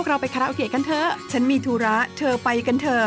วพวกเราไปคาราโอเกะกันเถอะ ฉันมีธุระ เธอไปกันเถอะ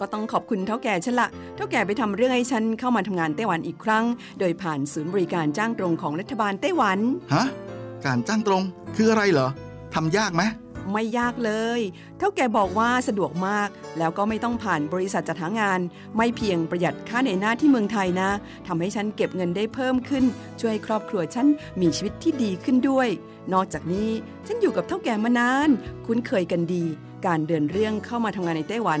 ก็ต้องขอบคุณเท่าแก่ฉันละเท่าแก่ไปทำเรื่องให้ฉันเข้ามาทำงานไต้หวันอีกครั้ง โดยผ่านศูนย์บริการจ้างตรงของรัฐบาลไต้หวันฮะการจ้างตรงคืออะไรเหรอทำยากไหมไม่ยากเลย เท่าแก่บอกว่าสะดวกมาก แล้วก็ไม่ต้องผ่านบริษัทจัดหางาน ไม่เพียงประหยัดค่าในหน้าที่เมืองไทยนะทำให้ฉันเก็บเงินได้เพิ่มขึ้น ช่วยให้ครอบครัวฉันมีชีวิตที่ดีขึ้นด้วย นอกจากนี้ฉันอยู่กับเท่าแก่มานาน คุ้นเคยกันดี การเดินเรื่องเข้ามาทำงานในไต้หวัน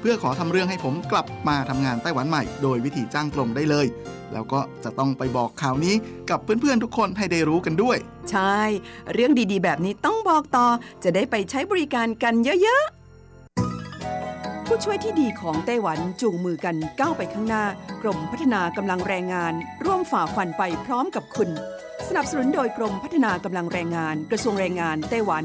เพื่อขอทำเรื่องให้ผมกลับมาทำงานไต้หวันใหม่ โดยวิธีจ้างตรงได้เลย แล้วก็จะต้องไปบอกข่าวนี้กับเพื่อนๆทุกคนให้ได้รู้กันด้วย ใช่ เรื่องดีๆ แบบนี้ต้องบอกต่อจะได้ไปใช้บริการกันเยอะๆ ผู้ช่วยที่ดีของไต้หวันจูงมือกันก้าวไปข้างหน้า กรมพัฒนากำลังแรงงาน ร่วมฝ่าฟันไปพร้อมกับคุณ สนับสนุนโดยกรมพัฒนากำลังแรงงาน กระทรวงแรงงานไต้หวัน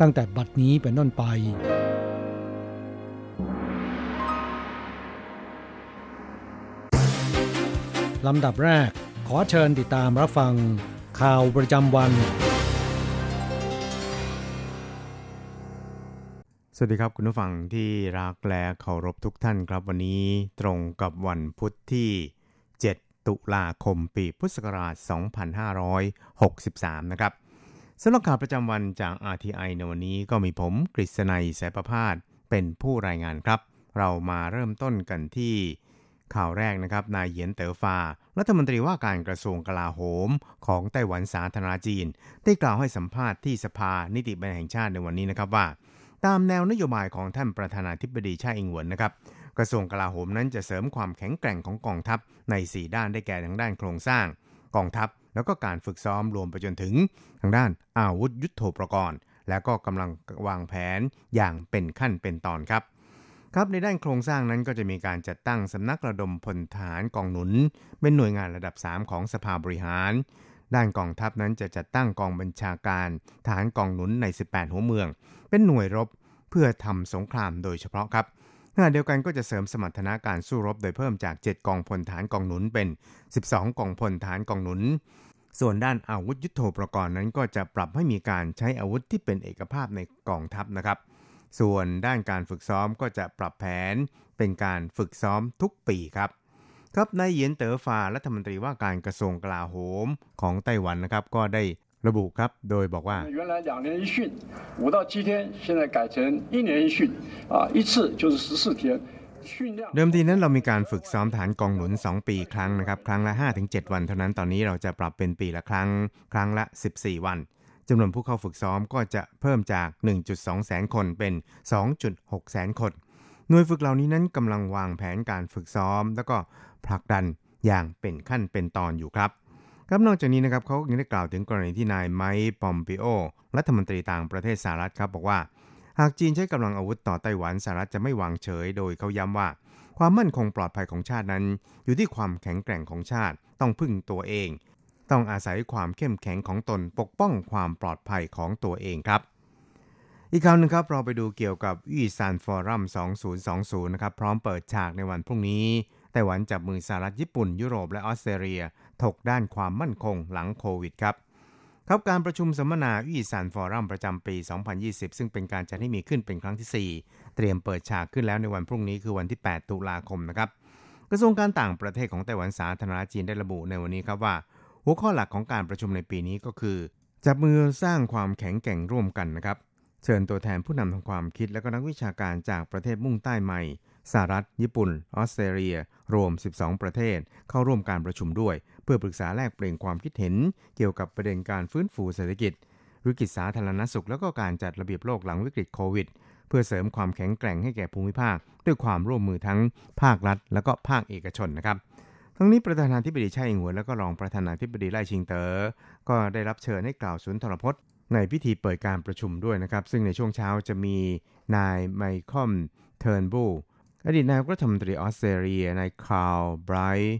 ตั้งแต่บัดนี้เป็นต้นไป ลำดับแรกขอเชิญติดตามรับฟัง ข่าวประจำวัน สวัสดีครับคุณผู้ฟังที่รักและเคารพทุกท่านครับวันนี้ตรงกับวันพุทธที่ 7 ตุลาคมปีพุทธศักราช 2563 นะครับ สำหรับข่าวประจำวันจาก RTI ในวันนี้ก็มีผมกฤษณัยสายประพาสเป็นผู้รายงานครับ เรามาเริ่มต้นกันที่ข่าวแรกนะครับ นายเหยียนเต๋อฟา รัฐมนตรีว่าการกระทรวงกลาโหม ของไต้หวันสาธารณจีน ได้กล่าวให้สัมภาษณ์ที่สภานิติบัญญัติแห่งชาติในวันนี้นะครับว่า ตามแนวนโยบายของท่านประธานาธิบดีชาอิงหวนนะครับกระทรวงกลาโหมนั้นจะเสริมความแข็งแกร่งของกองทัพใน 4 ด้านได้แก่ทางด้านโครงสร้าง กองทัพ แล้วก็การฝึกซ้อมรวมไปจนถึงทางด้านอาวุธยุโทโธปกรณ์ และก็กำลังวางแผนอย่างเป็นขั้นเป็นตอนครับครับในด้านโครงสร้างนั้นก็จะมีการจัดตั้งสำนักระดมพลฐานกองหนุน เป็นหน่วยงานระดับ 3 ของสภาบริหาร ด้านกองทัพนั้นจะจัดตั้งกองบัญชาการฐานกองหนุนใน 18 หัวเมือง เป็นหน่วยรบเพื่อทำสงครามโดยเฉพาะครับ ขณะเดียวกันก็จะเสริมสมรรถนะการสู้รบโดยเพิ่มจาก 7 กองพลฐานกองหนุนเป็น 12 กองพลฐานกองหนุน ส่วนด้านอาวุธยุโทโธปกรณ์นั้นก็จะปรับให้มีการใช้อาวุธที่เป็นเอกภาพในกองทัพนะครับ ส่วนด้านการฝึกซ้อมก็จะปรับแผนเป็นการฝึกซ้อมทุกปีครับครับนายเยียนเต๋อฟารัฐมนตรีว่าการกระทรวงกลาโหมของไต้หวันนะครับ ก็ได้ ระบุครับ โดยบอกว่า原来两年一训，五到七天，现在改成一年一训，啊，一次就是十四天。训练 เดิมทีนั้นเรามีการฝึกซ้อมฐานกองหนุน 2 ปีครั้งนะครับ ครั้งละ 5-7 วันเท่านั้นตอนนี้เราจะปรับเป็นปีละครั้ง ครั้งละ 14 วันจำนวนผู้เข้าฝึกซ้อมก็จะเพิ่มจาก 1.2 แสนคนเป็น 2.6 แสนคน หน่วยฝึกเหล่านี้นั้นกำลังวางแผนการฝึกซ้อม แล้วก็ผลักดันอย่างเป็นขั้นเป็นตอนอยู่ครับ ครับนอกจากนี้นะครับเขายังได้กล่าวถึงกรณีที่นายไมค์ปอมปิโอรัฐมนตรีต่างประเทศสหรัฐครับบอกว่า หากจีนใช้กำลังอาวุธต่อไต้หวันสหรัฐจะไม่วางเฉย โดยเขาย้ำว่า ความมั่นคงปลอดภัยของชาตินั้น อยู่ที่ความแข็งแกร่งของชาติ ต้องพึ่งตัวเอง ต้องอาศัยความเข้มแข็งของตนปกป้องความปลอดภัยของตัวเองครับ อีกคราวหนึงครับเราไปดูเกี่ยวกับวีซานฟอรัม 2020 นะครับพร้อมเปิดฉากในวันพรุ่งนี้ไต้หวันจับมือสหรัฐญี่ปุ่น ยุโรปและออสเตรเลีย ถกด้านความมั่นคงหลังโควิดครับครับการประชุมสัมมนาวีซานฟอรัมประจำปี 2020 ซึ่งเป็นการจัดให้มีขึ้นเป็นครั้งที่ 4 เตรียมเปิดฉากขึ้นแล้วในวันพรุ่งนี้คือวันที่ 8 ตุลาคมนะครับ กระทรวงการต่างประเทศของไต้หวันสาธารณรัฐจีนได้ระบุในวันนี้ครับว่า หัวข้อหลักของการประชุมในปีนี้ก็คือ จับมือสร้างความแข็งแกร่งร่วมกันนะครับ เชิญตัวแทนผู้นำทางความคิดและก็นักวิชาการจากประเทศมุ่งใต้ใหม่สหรัฐ ญี่ปุ่น ออสเตรเลีย รวม 12 ประเทศ เข้าร่วมการประชุมด้วย เพื่อปรึกษาแลกเปลี่ยนความคิดเห็น เกี่ยวกับประเด็นการฟื้นฟูเศรษฐกิจ วิกฤตสาธารณสุข แล้วก็การจัดระเบียบโลกหลังวิกฤตโควิด เพื่อเสริมความแข็งแกร่งให้แก่ภูมิภาค ด้วยความร่วมมือทั้งภาครัฐ และก็ภาคเอกชนนะครับทั้งนี้ประธานาธิบดีไช่อิงหวนและก็รองประธานาธิบดีไล่ชิงเตอ๋อก็ได้รับเชิญให้กล่าวสุนทรพจน์ ในพิธีเปิดการประชุมด้วยนะครับ ซึ่งในช่วงเช้าจะมีนายมัลคอล์มเทิร์นบูลอดีตนายกรัฐมนตรีออสเตรเลียนายคาร์ลไบรท์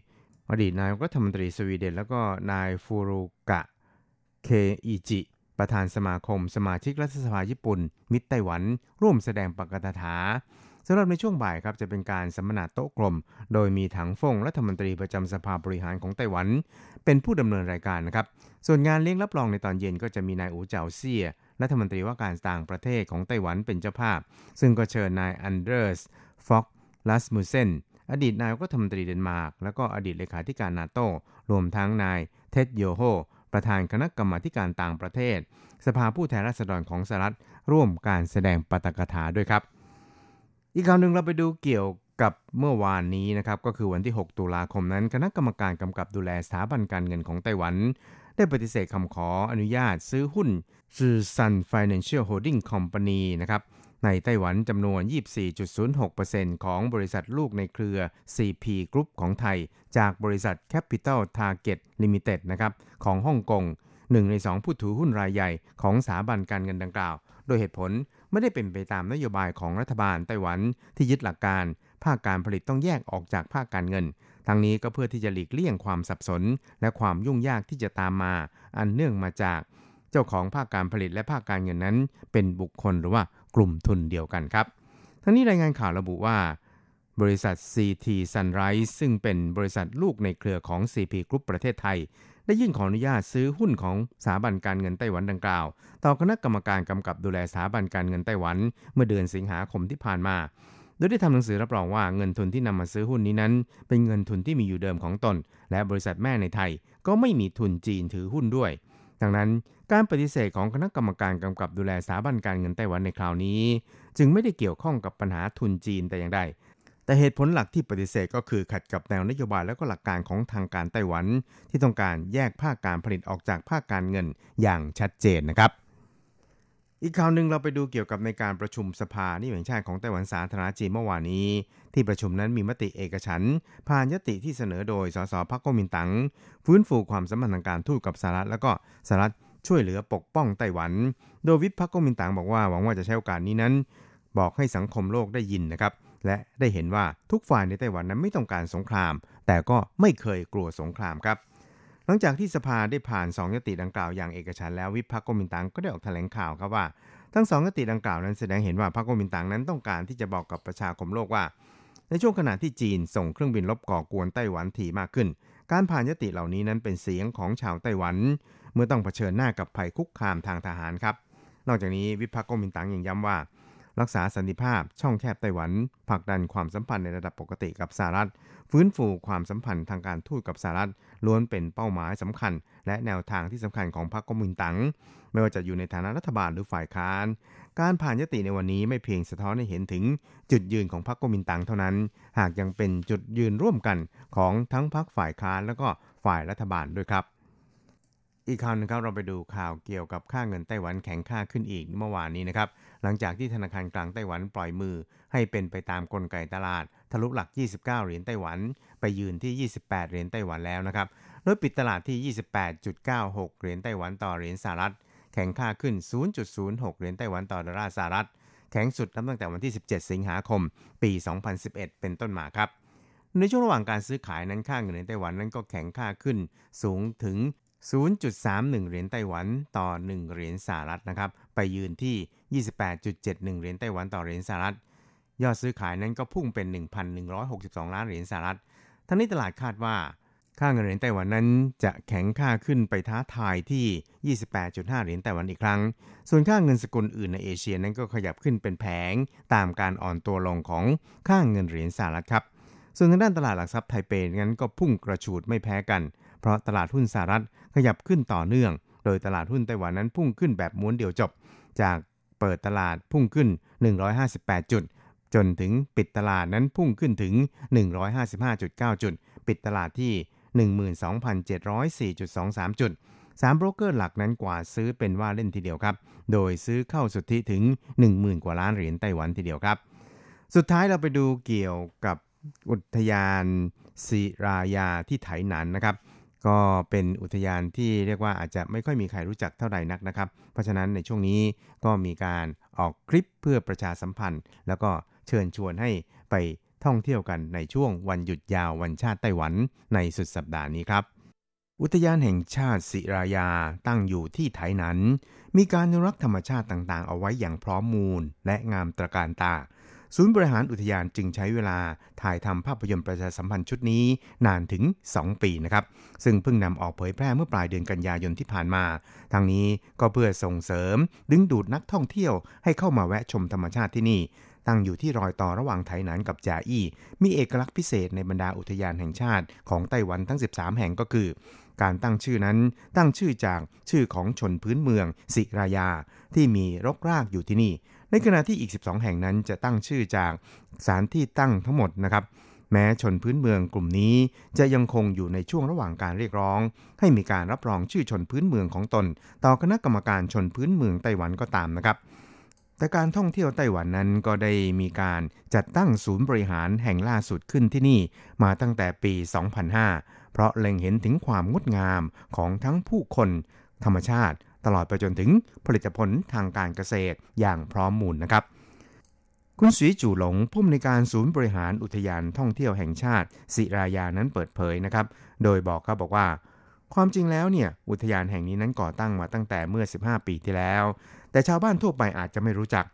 อดีตนายกรัฐมนตรีสวีเดน แล้วก็นายฟูรุกะเคอิจิ ประธานสมาคม สมาชิกรัฐสภาญี่ปุ่น มิตรไต้หวัน ร่วมแสดงปาฐกถาสำหรับในช่วงบ่ายครับจะเป็นการสัมมนาโต๊ะกลม โดยมีถังฟงรัฐมนตรีประจำสภาบริหารของไต้หวัน เป็นผู้ดำเนินรายการนะครับ ส่วนงานเลี้ยงรับรองในตอนเย็นก็จะมีนายอู๋เจาเซี่ยรัฐมนตรีว่าการต่างประเทศของไต้หวันเป็นเจ้าภาพ ซึ่งก็เชิญนายอันเดอร์สฟ็อกรัสมุสเซน อดีตนายกรัฐมนตรีเดนมาร์ก แล้วก็อดีตเลขาธิการนาโตรวมทั้งนายเท็ดโยโฮประธานคณะกรรมาการต่างประเทศ สภาผู้แทนราษฎรของสหรัฐร่วมการแสดงปาฐกถาด้วยครับ อีกข่าวหนึ่งเราไปดูเกี่ยวกับเมื่อวานนี้นะครับก็คือวันที่ 6 ตุลาคมนั้น คณะกรรมการกำกับดูแลสถาบันการเงินของไต้หวัน ได้ปฏิเสธคำขออนุญาตซื้อหุ้นชื่อ Sun Financial Holding Company นะครับ ในไต้หวันจำนวน 24.06%ของบริษัทลูกในเครือ CP Group ของไทย จากบริษัท Capital Target Limited นะครับของฮ่องกงหนึ่งในสองผู้ถือหุ้นรายใหญ่ของสถาบันการเงินดังกล่าว โดยเหตุผลไม่ได้เป็นไปตามนโยบายของรัฐบาลไต้หวันที่ยึดหลักการ ภาคการผลิตต้องแยกออกจากภาคการเงินทั้งนี้ก็เพื่อที่จะหลีกเลี่ยงความสับสน และความยุ่งยากที่จะตามมา อันเนื่องมาจาก เจ้าของภาคการผลิตและภาคการเงินนั้น เป็นบุคคลหรือว่า กลุ่มทุนเดียวกันครับ ทั้งนี้รายงานข่าวระบุว่า บริษัท CT Sunrise ซึ่งเป็นบริษัทลูกในเครือของ CP Group ประเทศไทย ได้ยื่นขออนุญาตซื้อหุ้นของสถาบันการเงินไต้หวันดังกล่าว ต่อคณะกรรมการกำกับดูแลสถาบันการเงินไต้หวัน เมื่อเดือนสิงหาคมที่ผ่านมาโดยได้ทำหนังสือรับรองว่าเงินทุนที่นำมาซื้อหุ้นนี้นั้น เป็นเงินทุนที่มีอยู่เดิมของตน และบริษัทแม่ในไทยก็ไม่มีทุนจีนถือหุ้นด้วย ดังนั้นการปฏิเสธของคณะกรรมการกำกับดูแลสถาบันการเงินไต้หวันในคราวนี้ จึงไม่ได้เกี่ยวข้องกับปัญหาทุนจีนแต่อย่างใดแต่เหตุผลหลักที่ปฏิเสธก็คือขัดกับแนวนโยบายและก็หลักการของทางการไต้หวัน ที่ต้องการแยกภาคการผลิตออกจากภาคการเงินอย่างชัดเจนนะครับ อีกข่าวหนึ่งเราไปดูเกี่ยวกับในการประชุมสภานิแห่งชาติของไต้หวันสาธารณจีนเมื่อวานนี้ ที่ประชุมนั้นมีมติเอกฉันผ่านยติที่เสนอโดยสสพรรคก๊กมินตั๋งฟื้นฟูความสัมพันธ์ทางการทูตกับสหรัฐแล้วก็สหรัฐช่วยเหลือปกป้องไต้หวัน โดยวิปพรรคก๊กมินตั๋งบอกว่าหวังว่าจะใช้โอกาสนี้นั้น บอกให้สังคมโลกได้ยินนะครับและได้เห็นว่าทุกฝ่ายในไต้หวันนั้นไม่ต้องการสงคราม แต่ก็ไม่เคยกลัวสงครามครับ หลังจากที่สภาได้ผ่านสองยติดังกล่าวอย่างเอกฉันแล้ววิพรรคก๊กมินตังก็ได้ออกแถลงข่าวครับว่า ทั้งสองยติดังกล่าวนั้นแสดงเห็นว่าพรรคก๊กมินตังนั้นต้องการที่จะบอกกับประชาคมโลกว่า ในช่วงขณะที่จีนส่งเครื่องบินรบก่อกวนไต้หวันถี่มากขึ้น การผ่านยติเหล่านี้นั้นเป็นเสียงของชาวไต้หวัน เมื่อต้องเผชิญหน้ากับภัยคุกคามทางทหารครับ นอกจากนี้วิพากษ์กมินตังยังย้ำว่า รักษาสันติภาพช่องแคบไต้หวันผลักดันความสัมพันธ์ในระดับปกติกับสหรัฐ ฟื้นฟูความสัมพันธ์ทางการทูตกับสหรัฐล้วนเป็นเป้าหมายสำคัญ และแนวทางที่สำคัญของพรรคก๊กมินตั๋งไม่ว่าจะอยู่ในฐานะรัฐบาลหรือฝ่ายค้าน การผ่านยติในวันนี้ไม่เพียงสะท้อนให้เห็นถึงจุดยืนของพรรคก๊กมินตั๋งเท่านั้น หากยังเป็นจุดยืนร่วมกันของทั้งพรรคฝ่ายค้านแล้วก็ฝ่ายรัฐบาลด้วยครับ อีกข่าวหนึงครับเราไปดูข่าวเกี่ยวกับค่าเงินไต้หวันแข็งค่าขึ้นอีกเมื่อวานนี้นะครับหลังจากที่ธนาคารกลางไต้หวันปล่อยมือ ให้เป็นไปตามกลไกตลาด ทะลุหลัก 29 เหรียญไต้หวัน ไปยืนที่ 28 เหรียญไต้หวันแล้วนะครับโดยปิดตลาดที่ 28.96 เหรียญไต้หวันต่อเหรียญสหรัฐ แข็งค่าขึ้น 0.06 เหรียญไต้หวันต่อดอลลาร์สหรัฐ แข็งสุดนับตั้งแต่วันที่ 17 สิงหาคม ปี 2011 เป็นต้นมาครับในช่วงระหว่างการซื้อขายนั้นค่าเงินในไต้หวันนั้นก็แข็งค่าขึ้นสูงถึง 0.31 เหรียญไต้หวันต่อ 1 เหรียญสหรัฐนะครับ ไปยืนที่ 28.71 เหรียญไต้หวันต่อเหรียญสหรัฐ ยอดซื้อขายนั้นก็พุ่งเป็น 1,162 ล้านเหรียญสหรัฐ ทั้งนี้ตลาดคาดว่า ค่าเงินเหรียญไต้หวันนั้นจะแข็งค่าขึ้นไปท้าทายที่ 28.5 เหรียญไต้หวันอีกครั้ง ส่วนค่าเงินสกุลอื่นในเอเชียนั้นก็ขยับขึ้นเป็นแผงตามการอ่อนตัวลงของค่าเงินเหรียญสหรัฐครับ ส่วนทางด้านตลาดหลักทรัพย์ไทเปนั้นก็พุ่งกระฉูดไม่แพ้กัน เพราะตลาดหุ้นสหรัฐ ขยับขึ้นต่อเนื่อง โดยตลาดหุ้นไต้หวันนั้นพุ่งขึ้นแบบม้วนเดียวจบ จากเปิดตลาดพุ่งขึ้น 158 จุด จนถึงปิดตลาดนั้นพุ่งขึ้นถึง 155.9 จุด ปิดตลาดที่ 12,704.23 จุด3โบรกเกอร์หลักนั้นกว่าซื้อเป็นว่าเล่นทีเดียวครับ โดยซื้อเข้าสุทธิถึง 10,000 กว่าล้านเหรียญไต้หวันทีเดียวครับ สุดท้ายเราไปดูเกี่ยวกับอุทยานศิรายาที่ไถหนานนะครับ ก็เป็นอุทยานที่เรียกว่าอาจจะไม่ค่อยมีใครรู้จักเท่าไหร่นักนะครับ เพราะฉะนั้นในช่วงนี้ก็มีการออกคลิปเพื่อประชาสัมพันธ์ แล้วก็เชิญชวนให้ไปท่องเที่ยวกันในช่วงวันหยุดยาววันชาติไต้หวันในสุดสัปดาห์นี้ครับ อุทยานแห่งชาติศิรายาตั้งอยู่ที่ไถหนัน มีการอนุรักษ์ธรรมชาติต่างๆ เอาไว้อย่างพร้อมมูล และงามตระการตา ศูนย์บริหารอุทยานจึงใช้เวลาถ่ายทำภาพยนตร์ประชาสัมพันธ์ชุดนี้นานถึง 2 ปีนะครับ ซึ่งเพิ่งนำออกเผยแพร่เมื่อปลายเดือนกันยายนที่ผ่านมา ทางนี้ก็เพื่อส่งเสริม ดึงดูดนักท่องเที่ยวให้เข้ามาแวะชมธรรมชาติที่นี่ตั้งอยู่ที่รอยต่อระหว่างไถหนานกับจาอี้ มีเอกลักษณ์พิเศษในบรรดาอุทยานแห่งชาติของไต้หวันทั้ง 13 แห่งก็คือ การตั้งชื่อนั้นตั้งชื่อจากชื่อของชนพื้นเมืองศิรายา ที่มีรกรากอยู่ที่นี่ ในขณะที่อีก 12 แห่งนั้นจะตั้งชื่อจากสานที่ตั้งทั้งหมดนะครับ แม้ชนพื้นเมืองกลุ่มนี้จะยังคงอยู่ในช่วงระหว่างการเรียกร้อง ให้มีการรับรองชื่อชนพื้นเมืองของตน ต่อคณะกรรมการชนพื้นเมืองไต้หวันก็ตามนะครับแต่การท่องเที่ยวไต้หวันนั้นก็ได้มีการจัดตั้งศูนย์บริหารแห่งล่าสุดขึ้นที่นี่มาตั้งแต่ปี 2005 เพราะเล็งเห็นถึงความงดงามของทั้งผู้คน ธรรมชาติ ตลอดไปจนถึงผลิตผลทางการเกษตรอย่างพร้อมมูลนะครับ คุณสีจู่หลงผู้อำนวยการศูนย์บริหารอุทยานท่องเที่ยวแห่งชาติ ศิรายานั้นเปิดเผยนะครับ โดยบอกครับบอกว่า ความจริงแล้วเนี่ยอุทยานแห่งนี้นั้นก่อตั้งมาตั้งแต่เมื่อ 15 ปีที่แล้ว แต่ชาวบ้านทั่วไปอาจจะไม่รู้จัก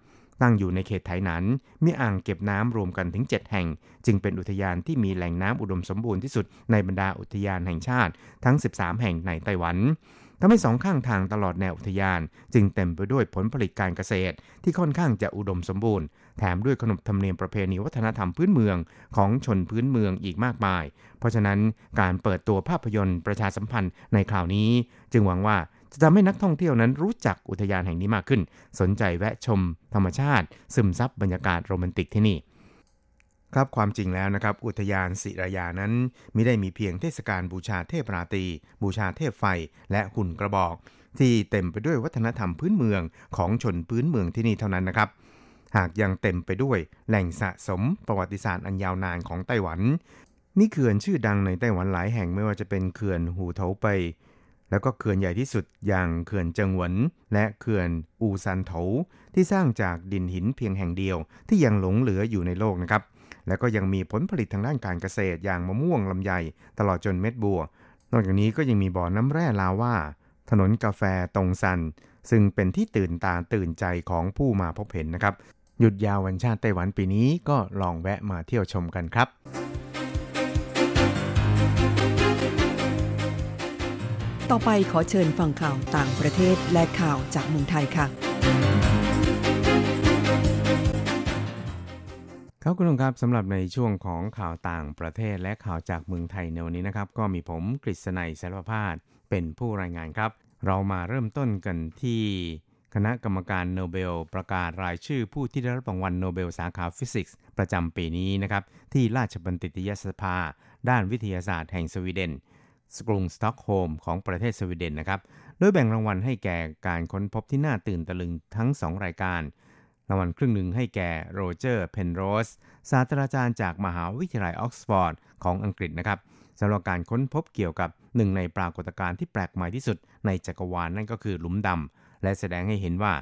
ตั้งอยู่ในเขตไถหนัน มีอ่างเก็บน้ำรวมกันถึง 7 แห่ง จึงเป็นอุทยานที่มีแหล่งน้ำอุดมสมบูรณ์ที่สุดในบรรดาอุทยานแห่งชาติทั้ง 13 แห่งในไต้หวัน ทำให้สองข้างทางตลอดแนวอุทยาน จึงเต็มไปด้วยผลผลิตการเกษตร ที่ค่อนข้างจะอุดมสมบูรณ์ แถมด้วยขนบธรรมเนียมประเพณีวัฒนธรรมพื้นเมืองของชนพื้นเมืองอีกมากมาย เพราะฉะนั้นการเปิดตัวภาพยนตร์ประชาสัมพันธ์ในคราวนี้ จึงหวังว่าจะทำให้นักท่องเที่ยวนั้นรู้จักอุทยานแห่งนี้มากขึ้น สนใจแวะชม ธรรมชาติ ซึมซับบรรยากาศโรแมนติกที่นี่ ครับความจริงแล้วนะครับ อุทยานศิรยานั้นมิได้มีเพียงเทศกาลบูชาเทพราตรีบูชาเทพไฟและหุ่นกระบอก ที่เต็มไปด้วยวัฒนธรรมพื้นเมืองของชนพื้นเมืองที่นี่เท่านั้นนะครับ หากยังเต็มไปด้วยแหล่งสะสมประวัติศาสตร์อันยาวนานของไต้หวัน มีเขื่อนชื่อดังในไต้หวันหลายแห่งไม่ว่าจะเป็นเขื่อนหูเถาไป แล้วก็เขื่อนใหญ่ที่สุดอย่างเขื่อนเจิงหวนและเขื่อนอูซันโถที่สร้างจากดินหินเพียงแห่งเดียวที่ยังหลงเหลืออยู่ในโลกนะครับ แล้วก็ยังมีผลผลิตทางด้านการเกษตรอย่างมะม่วงลำไย ตลอดจนเม็ดบัว นอกจากนี้ก็ยังมีบ่อน้ำแร่ลาว่า ถนนกาแฟตรงซัน ซึ่งเป็นที่ตื่นตาตื่นใจของผู้มาพบเห็นนะครับ หยุดยาววันชาติไต้หวันปีนี้ก็ลองแวะมาเที่ยวชมกันครับต่อไปขอเชิญฟังข่าวต่างประเทศและข่าวจากเมืองไทยค่ะ ครับคุณผู้ชมครับสำหรับในช่วงของข่าวต่างประเทศและข่าวจากเมืองไทยในวันนี้นะครับ ก็มีผมกฤษณัยสารพาดเป็นผู้รายงานครับ เรามาเริ่มต้นกันที่คณะกรรมการโนเบล ประกาศรายชื่อผู้ที่ได้รับรางวัลโนเบลสาขาฟิสิกส์ประจำปีนี้นะครับ ที่ราชบัณฑิตยสภา ด้านวิทยาศาสตร์แห่งสวีเดนกรุงสต็อกโฮล์มของประเทศสวีเดนนะครับ โดยแบ่งรางวัลให้แก่การค้นพบที่น่าตื่นตะลึงทั้ง 2 รายการ รางวัลครึ่งหนึ่งให้แก่โรเจอร์เพนโรสศาสตราจารย์จากมหาวิทยาลัยออกซฟอร์ดของอังกฤษนะครับสำหรับการค้นพบเกี่ยวกับหนึ่งในปรากฏการณ์ที่แปลกใหม่ที่สุดในจักรวาลนั่นก็คือหลุมดำและแสดงให้เห็นว่า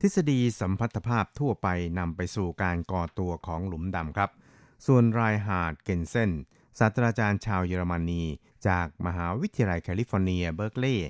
ทฤษฎีสัมพัทธภาพทั่วไปนำไปสู่การก่อตัวของหลุมดำครับ ส่วนไรน์ฮาร์ดเกนเซลศาสตราจารย์ชาวเยอรมนี จากมหาวิทยาลัยแคลิฟอร์เนียเบิร์กลีย์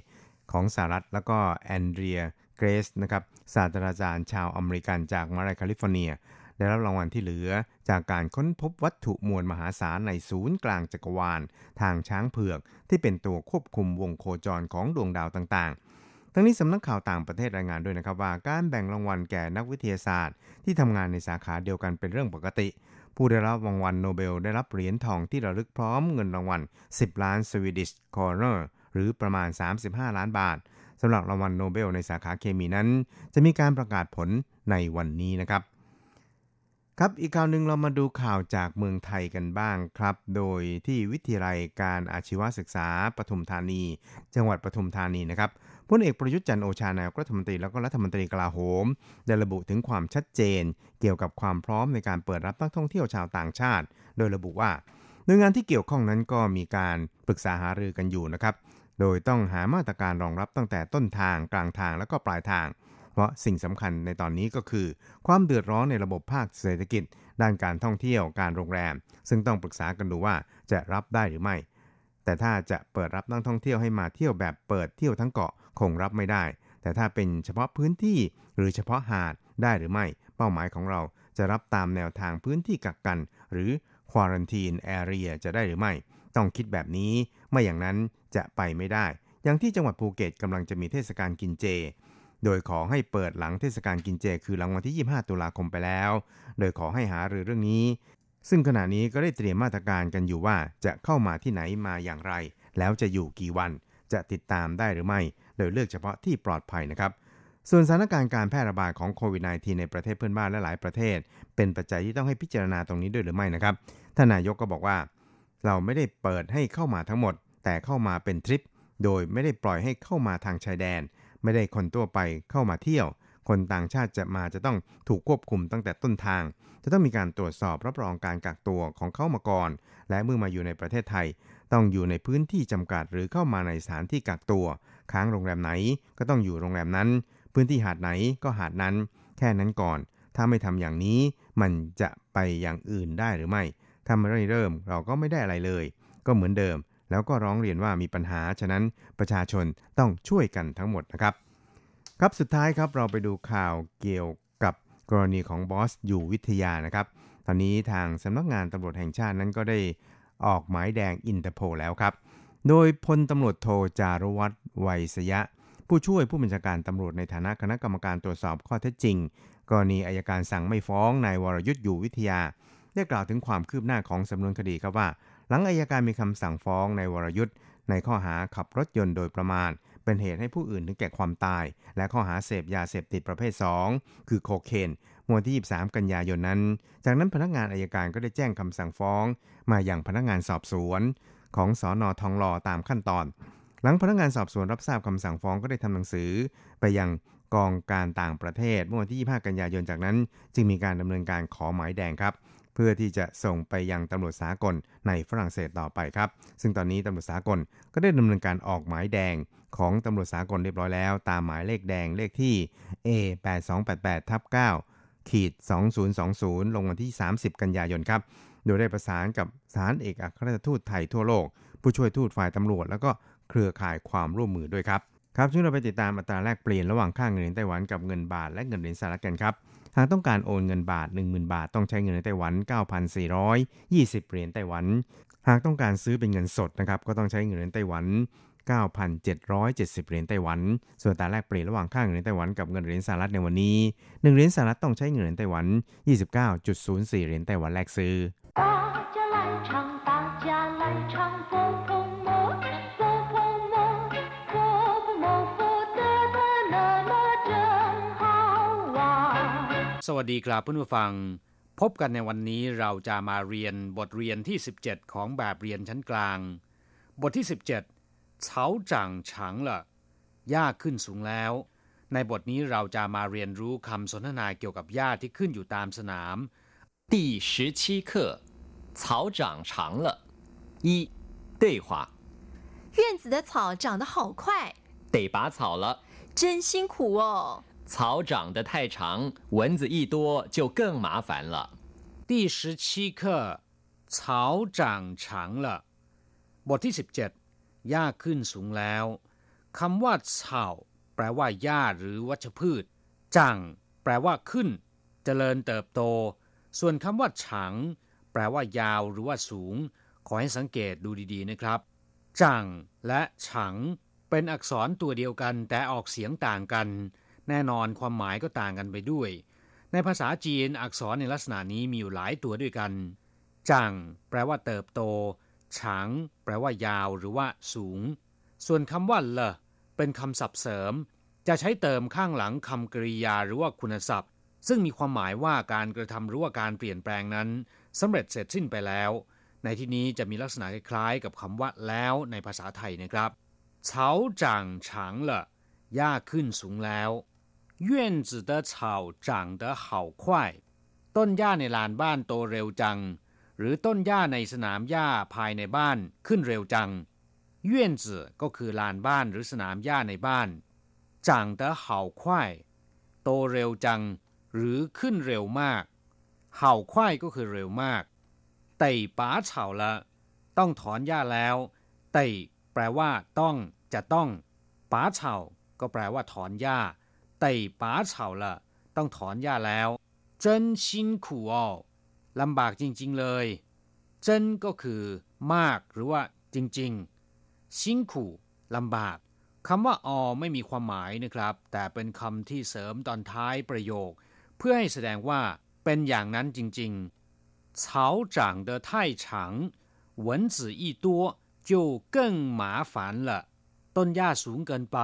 ของสหรัฐแล้วก็แอนเดรีย เกซนะครับศาสตราจารย์ชาวอเมริกันจากมหาวิทยาลัยแคลิฟอร์เนีย ได้รับรางวัลที่เหลือจากการค้นพบวัตถุมวลมหาศาลในศูนย์กลางจักรวาล ทางช้างเผือก ที่เป็นตัวควบคุมวงโคจรของดวงดาวต่างๆ ทั้งนี้สำนักข่าวต่างประเทศรายงานด้วยนะครับว่าการแบ่งรางวัลแก่นักวิทยาศาสตร์ ที่ทำงานในสาขาเดียวกันเป็นเรื่องปกติผู้ได้รับรางวัลโนเบลได้รับเหรียญทองที่ระลึกพร้อมเงินรางวัล 10 ล้าน Swedish โครเนอร์หรือประมาณ 35 ล้านบาทำหรับรางวัลโนเบลในสาขาเคมีนั้น จะมีการประกาศผลในวันนี้นะครับ ครับอีกข่าวหนึ่งเรามาดูข่าวจากเมืองไทยกันบ้างครับ โดยที่วิทยาลัยการอาชีวศึกษาปทุมธานี จังหวัดปทุมธานีนะครับพลเอกประยุทธ์จันโอชานายกรัฐมนตรีแล้วก็รัฐมนตรีกลาโหม ได้ระบุถึงความชัดเจน เกี่ยวกับความพร้อมในการเปิดรับนักท่องเที่ยวชาวต่างชาติ โดยระบุว่าหน่วยงานที่เกี่ยวข้องนั้นก็มีการปรึกษาหารือกันอยู่นะครับ โดยต้องหามาตรการรองรับตั้งแต่ต้นทางกลางทางและก็ปลายทาง เพราะสิ่งสำคัญในตอนนี้ก็คือ ความเดือดร้อนในระบบภาคเศรษฐกิจ ด้านการท่องเที่ยวการโรงแรม ซึ่งต้องปรึกษากันดูว่าจะรับได้หรือไม่ แต่ถ้าจะเปิดรับนักท่องเที่ยวให้มาเที่ยวแบบเปิดเที่ยวทั้งเกาะคงรับไม่ได้ แต่ถ้าเป็นเฉพาะพื้นที่หรือเฉพาะหาดได้หรือไม่ เป้าหมายของเราจะรับตามแนวทางพื้นที่กักกัน หรือ quarantine area จะได้หรือไม่ ต้องคิดแบบนี้ ไม่อย่างนั้น จะไปไม่ได้ อย่างที่จังหวัดภูเก็ตกำลังจะมีเทศกาลกินเจ โดยขอให้เปิดหลังเทศกาลกินเจ คือหลังวันที่ 25 ตุลาคมไปแล้ว โดยขอให้หารือเรื่องนี้ ซึ่งขณะนี้ก็ได้เตรียมมาตรการกันอยู่ว่าจะเข้ามาที่ไหนมาอย่างไร แล้วจะอยู่กี่วัน จะติดตามได้หรือไม่ โดยเลือกเฉพาะที่ปลอดภัยนะครับส่วนสถานการณ์การแพร่ระบาดของโควิด -19 ในประเทศเพื่อนบ้านและหลายประเทศ เป็นปัจจัยที่ต้องให้พิจารณาตรงนี้ด้วยหรือไม่นะครับท่านนายกก็บอกว่า เราไม่ได้เปิดให้เข้ามาทั้งหมด แต่เข้ามาเป็นทริป โดยไม่ได้ปล่อยให้เข้ามาทางชายแดน ไม่ได้คนทั่วไปเข้ามาเที่ยว คนต่างชาติจะมาจะต้องถูกควบคุมตั้งแต่ต้นทาง จะต้องมีการตรวจสอบรับรองการกักตัวของเข้ามาก่อน และเมื่อมาอยู่ในประเทศไทย ต้องอยู่ในพื้นที่จำกัดหรือเข้ามาในสถานที่กักตัว ค้างโรงแรมไหนก็ต้องอยู่โรงแรมนั้น พื้นที่หาดไหนก็หาดนั้น แค่นั้นก่อน ถ้าไม่ทำอย่างนี้มันจะไปอย่างอื่นได้หรือไม่ถ้าไม่เริ่มเราก็ไม่ได้อะไรเลย ก็เหมือนเดิม แล้วก็ร้องเรียนว่ามีปัญหา ฉะนั้นประชาชนต้องช่วยกันทั้งหมดนะครับ ครับสุดท้ายครับเราไปดูข่าวเกี่ยวกับกรณีของบอสอยู่วิทยานะครับ ตอนนี้ทางสำนักงานตำรวจแห่งชาตินั้นก็ได้ออกหมายแดงอินเตอร์โพแล้วครับ โดยพลตำรวจโทจารุวัฒน์ไวยสยะ ผู้ช่วยผู้บัญชาการตำรวจในฐานะคณะกรรมการตรวจสอบข้อเท็จจริง กรณีอายการสั่งไม่ฟ้องนายวรยุทธ์อยู่วิทยา ได้กล่าวถึงความคืบหน้าของสำนวนคดีครับว่า หลังอายการมีคำสั่งฟ้องในวรยุทธ์ในข้อหาขับรถยนต์โดยประมาทเป็นเหตุให้ผู้อื่นถึงแก่ความตาย และข้อหาเสพยาเสพติดประเภท 2 คือโคเคนเมื่อวันที่ 23 กันยายนนั้น จากนั้นพนักงานอายการก็ได้แจ้งคำสั่งฟ้อง มาอย่างพนักงานสอบสวน ของสอนอทองหล่อตามขั้นตอน หลังพนักงานสอบสวนรับทราบคำสั่งฟ้องก็ได้ทำหนังสือ ไปยังกองการต่างประเทศเมื่อวันที่ 25 กันยายนจากนั้น จึงมีการดำเนินการขอหมายแดงครับ เพื่อที่จะส่งไปยังตำรวจสากลในฝรั่งเศสต่อไปครับ ซึ่งตอนนี้ตำรวจสากลก็ได้ดำเนินการออกหมายแดงของตำรวจสากลเรียบร้อยแล้ว ตามหมายเลขแดงเลขที่ A 8288ทับ9ขีด2020 ลงวันที่ 30 กันยายนครับ โดยได้ประสานกับสารเอกอัครราชทูตไทยทั่วโลก ผู้ช่วยทูตฝ่ายตำรวจ แล้วก็เครือข่ายความร่วมมือด้วยครับครับช่วงเราไปติดตามอัตราแลกเปลี่ยนระหว่างค่าเงินเหรียญไต้หวันกับเงินบาทและเงินเหรียญสหรัฐกันครับ หากต้องการโอนเงินบาท 10,000 บาท ต้องใช้เงินในไต้หวัน 9,420 เหรียญไต้หวัน หากต้องการซื้อเป็นเงินสดนะครับก็ต้องใช้เงินเหรียญไต้หวัน 9,770 เหรียญไต้หวัน ส่วนตาแลกเปลี่ยนระหว่างค่าเงินไต้หวันกับเงินเหรียญสหรัฐในวันนี้ 1 เหรียญสหรัฐต้องใช้เงินเหรียญไต้หวัน 29.04 เหรียญไต้หวันแลกซื้อ สวัสดีครับเพื่อนผู้ฟัง พบกันในวันนี้เราจะมาเรียนบทเรียนที่ 17 ของแบบเรียนชั้นกลาง บทที่ 17เฉาจ่างฉางละหญ้าขึ้นสูงแล้ว ในบทนี้เราจะมาเรียนรู้คำสนทนาเกี่ยวกับหญ้าที่ขึ้นอยู่ตามสนาม 第十七课，草长长了。一，对话，院子的草长得好快，得拔草了。真辛苦哦。 草长得太长，蚊子一多就更麻烦了。第十七课草长长了บทที่ 17 หญ้าขึ้นสูงแล้วคำว่าเฉาแปลว่าหญ้าหรือวัชพืช จัง แปลว่าขึ้น เจริญเติบโต ส่วนคำว่าฉัง แปลว่ายาวหรือว่าสูง ขอให้สังเกตดูดีๆนะครับ จังและฉัง เป็นอักษรตัวเดียวกันแต่ออกเสียงต่างกัน แน่นอนความหมายก็ต่างกันไปด้วย ในภาษาจีนอักษรในลักษณะนี้มีอยู่หลายตัวด้วยกัน จัง แปลว่าเติบโต ฉาง แปลว่ายาวหรือว่าสูง ส่วนคำว่าเลเป็นคำศัพท์เสริม จะใช้เติมข้างหลังคำกริยาหรือว่าคุณศัพท์ ซึ่งมีความหมายว่าการกระทำหรือว่าการเปลี่ยนแปลงนั้นสำเร็จเสร็จสิ้นไปแล้ว ในที่นี้จะมีลักษณะคล้ายกับคำว่าแล้วในภาษาไทยนะครับเฉาจังฉางเลหญ้าขึ้นสูงแล้ว 院子的草长得好快ต้นหญ้าในลานบ้านโตเร็วจัง หรือต้นหญ้าในสนามหญ้าภายในบ้านขึ้นเร็วจังเยื่นจืก็คือลานบ้านหรือสนามหญ้าในบ้าน长得好快โตเร็วจัง หรือขึ้นเร็วมากเห่าควายก็คือเร็วมากไต่ป๋าเฉาละต้องถอนหญ้าแล้วไต่แปลว่า ต้องจะต้องป๋าเฉาก็แปลว่า ถอนหญ้า ไต่ป๋าเฉาละต้องถอนหญ้าแล้ว真辛苦哦ลำบากจริง ๆ เลยเจนก็คือ มากหรือว่า จริงๆชิงขู่ลำบากคำว่าอไม่มีความหมายนะครับ แต่เป็นคำที่เสริมตอนท้ายประโยค เพื่อให้แสดงว่า เป็นอย่างนั้นจริงๆ草长得太长蚊子一多就更麻烦了ต้นหญ้าสูงเกินไป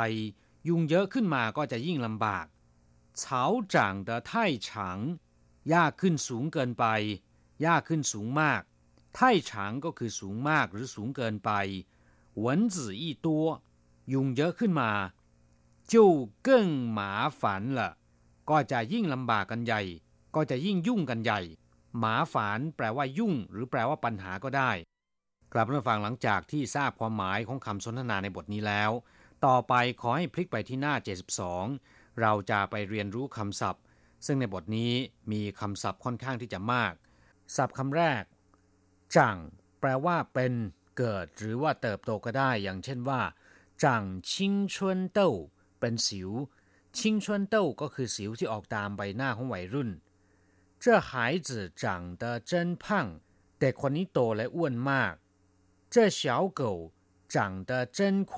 ยุงเยอะขึ้นมาก็จะยิ่งลำบากเฉาจางเดไท่ฉางยากขึ้นสูงเกินไป ยากขึ้นสูงมาก ไท่ฉางก็คือสูงมากหรือสูงเกินไปหวนจื่ออีตัว ยุงเยอะขึ้นมาจู่เกิ้งหมาฝันละก็จะยิ่งลำบากกันใหญ่ ก็จะยิ่งยุ่งกันใหญ่ หมาฝันแปลว่ายุ่ง หรือแปลว่าปัญหาก็ได้ กลับมาฟังหลังจากที่ทราบความหมายของคำสนทนาในบทนี้แล้ว ต่อไปขอให้พลิกไปที่หน้า 72 เราจะไปเรียนรู้คำศัพท์ ซึ่งในบทนี้มีคำศัพท์ค่อนข้างที่จะมาก ศัพท์คำแรก จัง แปลว่าเป็น เกิด หรือว่าเติบโตก็ได้ อย่างเช่นว่า จังชิงชวนเต้าเป็นสิว ชิงชวนเต้าก็คือสิวที่ออกตามใบหน้าของวัยรุ่น这孩子长得真胖เด็กคนนี้โตและอ้วนมาก这小狗长得真快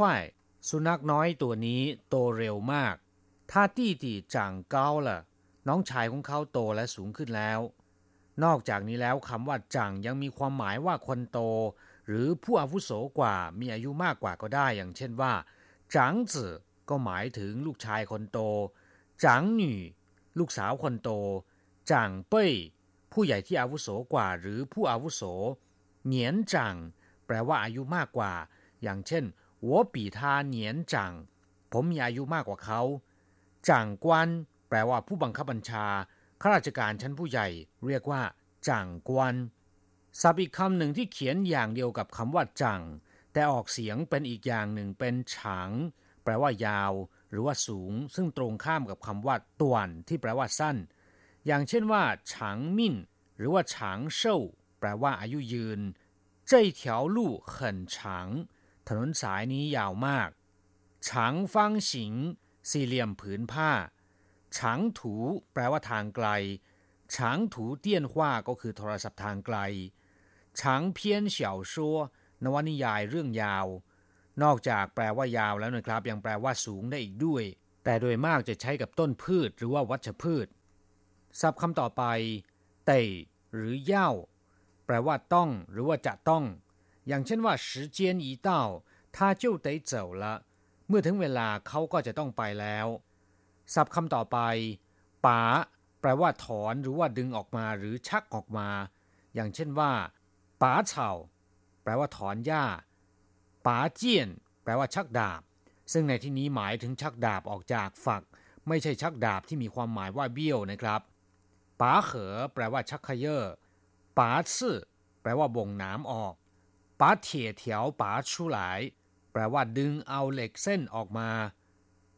สุนัขน้อยตัวนี้โตเร็วมากถ้าตี้ตีจางเกาล่ะ น้องชายของเขาโตและสูงขึ้นแล้ว นอกจากนี้แล้วคำว่าจังยังมีความหมายว่าคนโต หรือผู้อาวุโสกว่ามีอายุมากกว่าก็ได้ อย่างเช่นว่าจังจื่อก็หมายถึงลูกชายคนโตจังหนี่ลูกสาวคนโตจังเป้ยผู้ใหญ่ที่อาวุโสกว่า หรือผู้อาวุโสเหนียนจังแปลว่าอายุมากกว่า อย่างเช่น 我比他年长ผมมีอายุมากกว่าเขาจ่างกวนแปลว่าผู้บังคับบัญชาข้าราชการชั้นผู้ใหญ่ เรียกว่าจ่างกวนศัพท์อีกคำหนึ่งที่เขียนอย่างเดียวกับคำว่าจังแต่ออกเสียงเป็นอีกอย่างหนึ่งเป็นฉางแปลว่ายาว หรือว่าสูง ซึ่งตรงข้ามกับคำว่าตวนที่แปลว่าสั้น อย่างเช่นว่าฉางมินหรือว่าฉางเซ่าแปลว่าอายุยืน这条路很长 ถนนสายนี้ยาวมาก ฉังฟังฉิง สี่เหลี่ยมผืนผ้า ฉังถูแปลว่าทางไกล ฉังถูเตี้ยนหว่าก็คือโทรศัพท์ทางไกล ฉังเพี้ยนเฉียวชัวนวนิยายเรื่องยาว นอกจากแปลว่ายาวแล้วนะครับ ยังแปลว่าสูงได้อีกด้วย แต่โดยมากจะใช้กับต้นพืชหรือว่าวัชพืชศัพท์คำต่อไป เต่หรือเย่า แปลว่าต้อง หรือว่าจะต้อง อย่างเช่นว่า时间一到他就得走了เมื่อถึงเวลาเขาก็จะต้องไปแล้ว ศัพท์คำต่อไปป๋าแปลว่าถอนหรือว่าดึงออกมาหรือชักออกมา อย่างเช่นว่าป๋าเฉาแปลว่าถอนหญ้าป๋าเจียน แปลว่าชักดาบ ซึ่งในที่นี้หมายถึงชักดาบออกจากฝัก ไม่ใช่ชักดาบที่มีความหมายว่าเบี้ยวนะครับป๋าเขอแปลว่าชักขยเยอป๋าซื่อแปลว่าบ่งน้ำออก ป๋าเถียเถียวป๋าชูหลาย แปลว่าดึงเอาเหล็กเส้นออกมา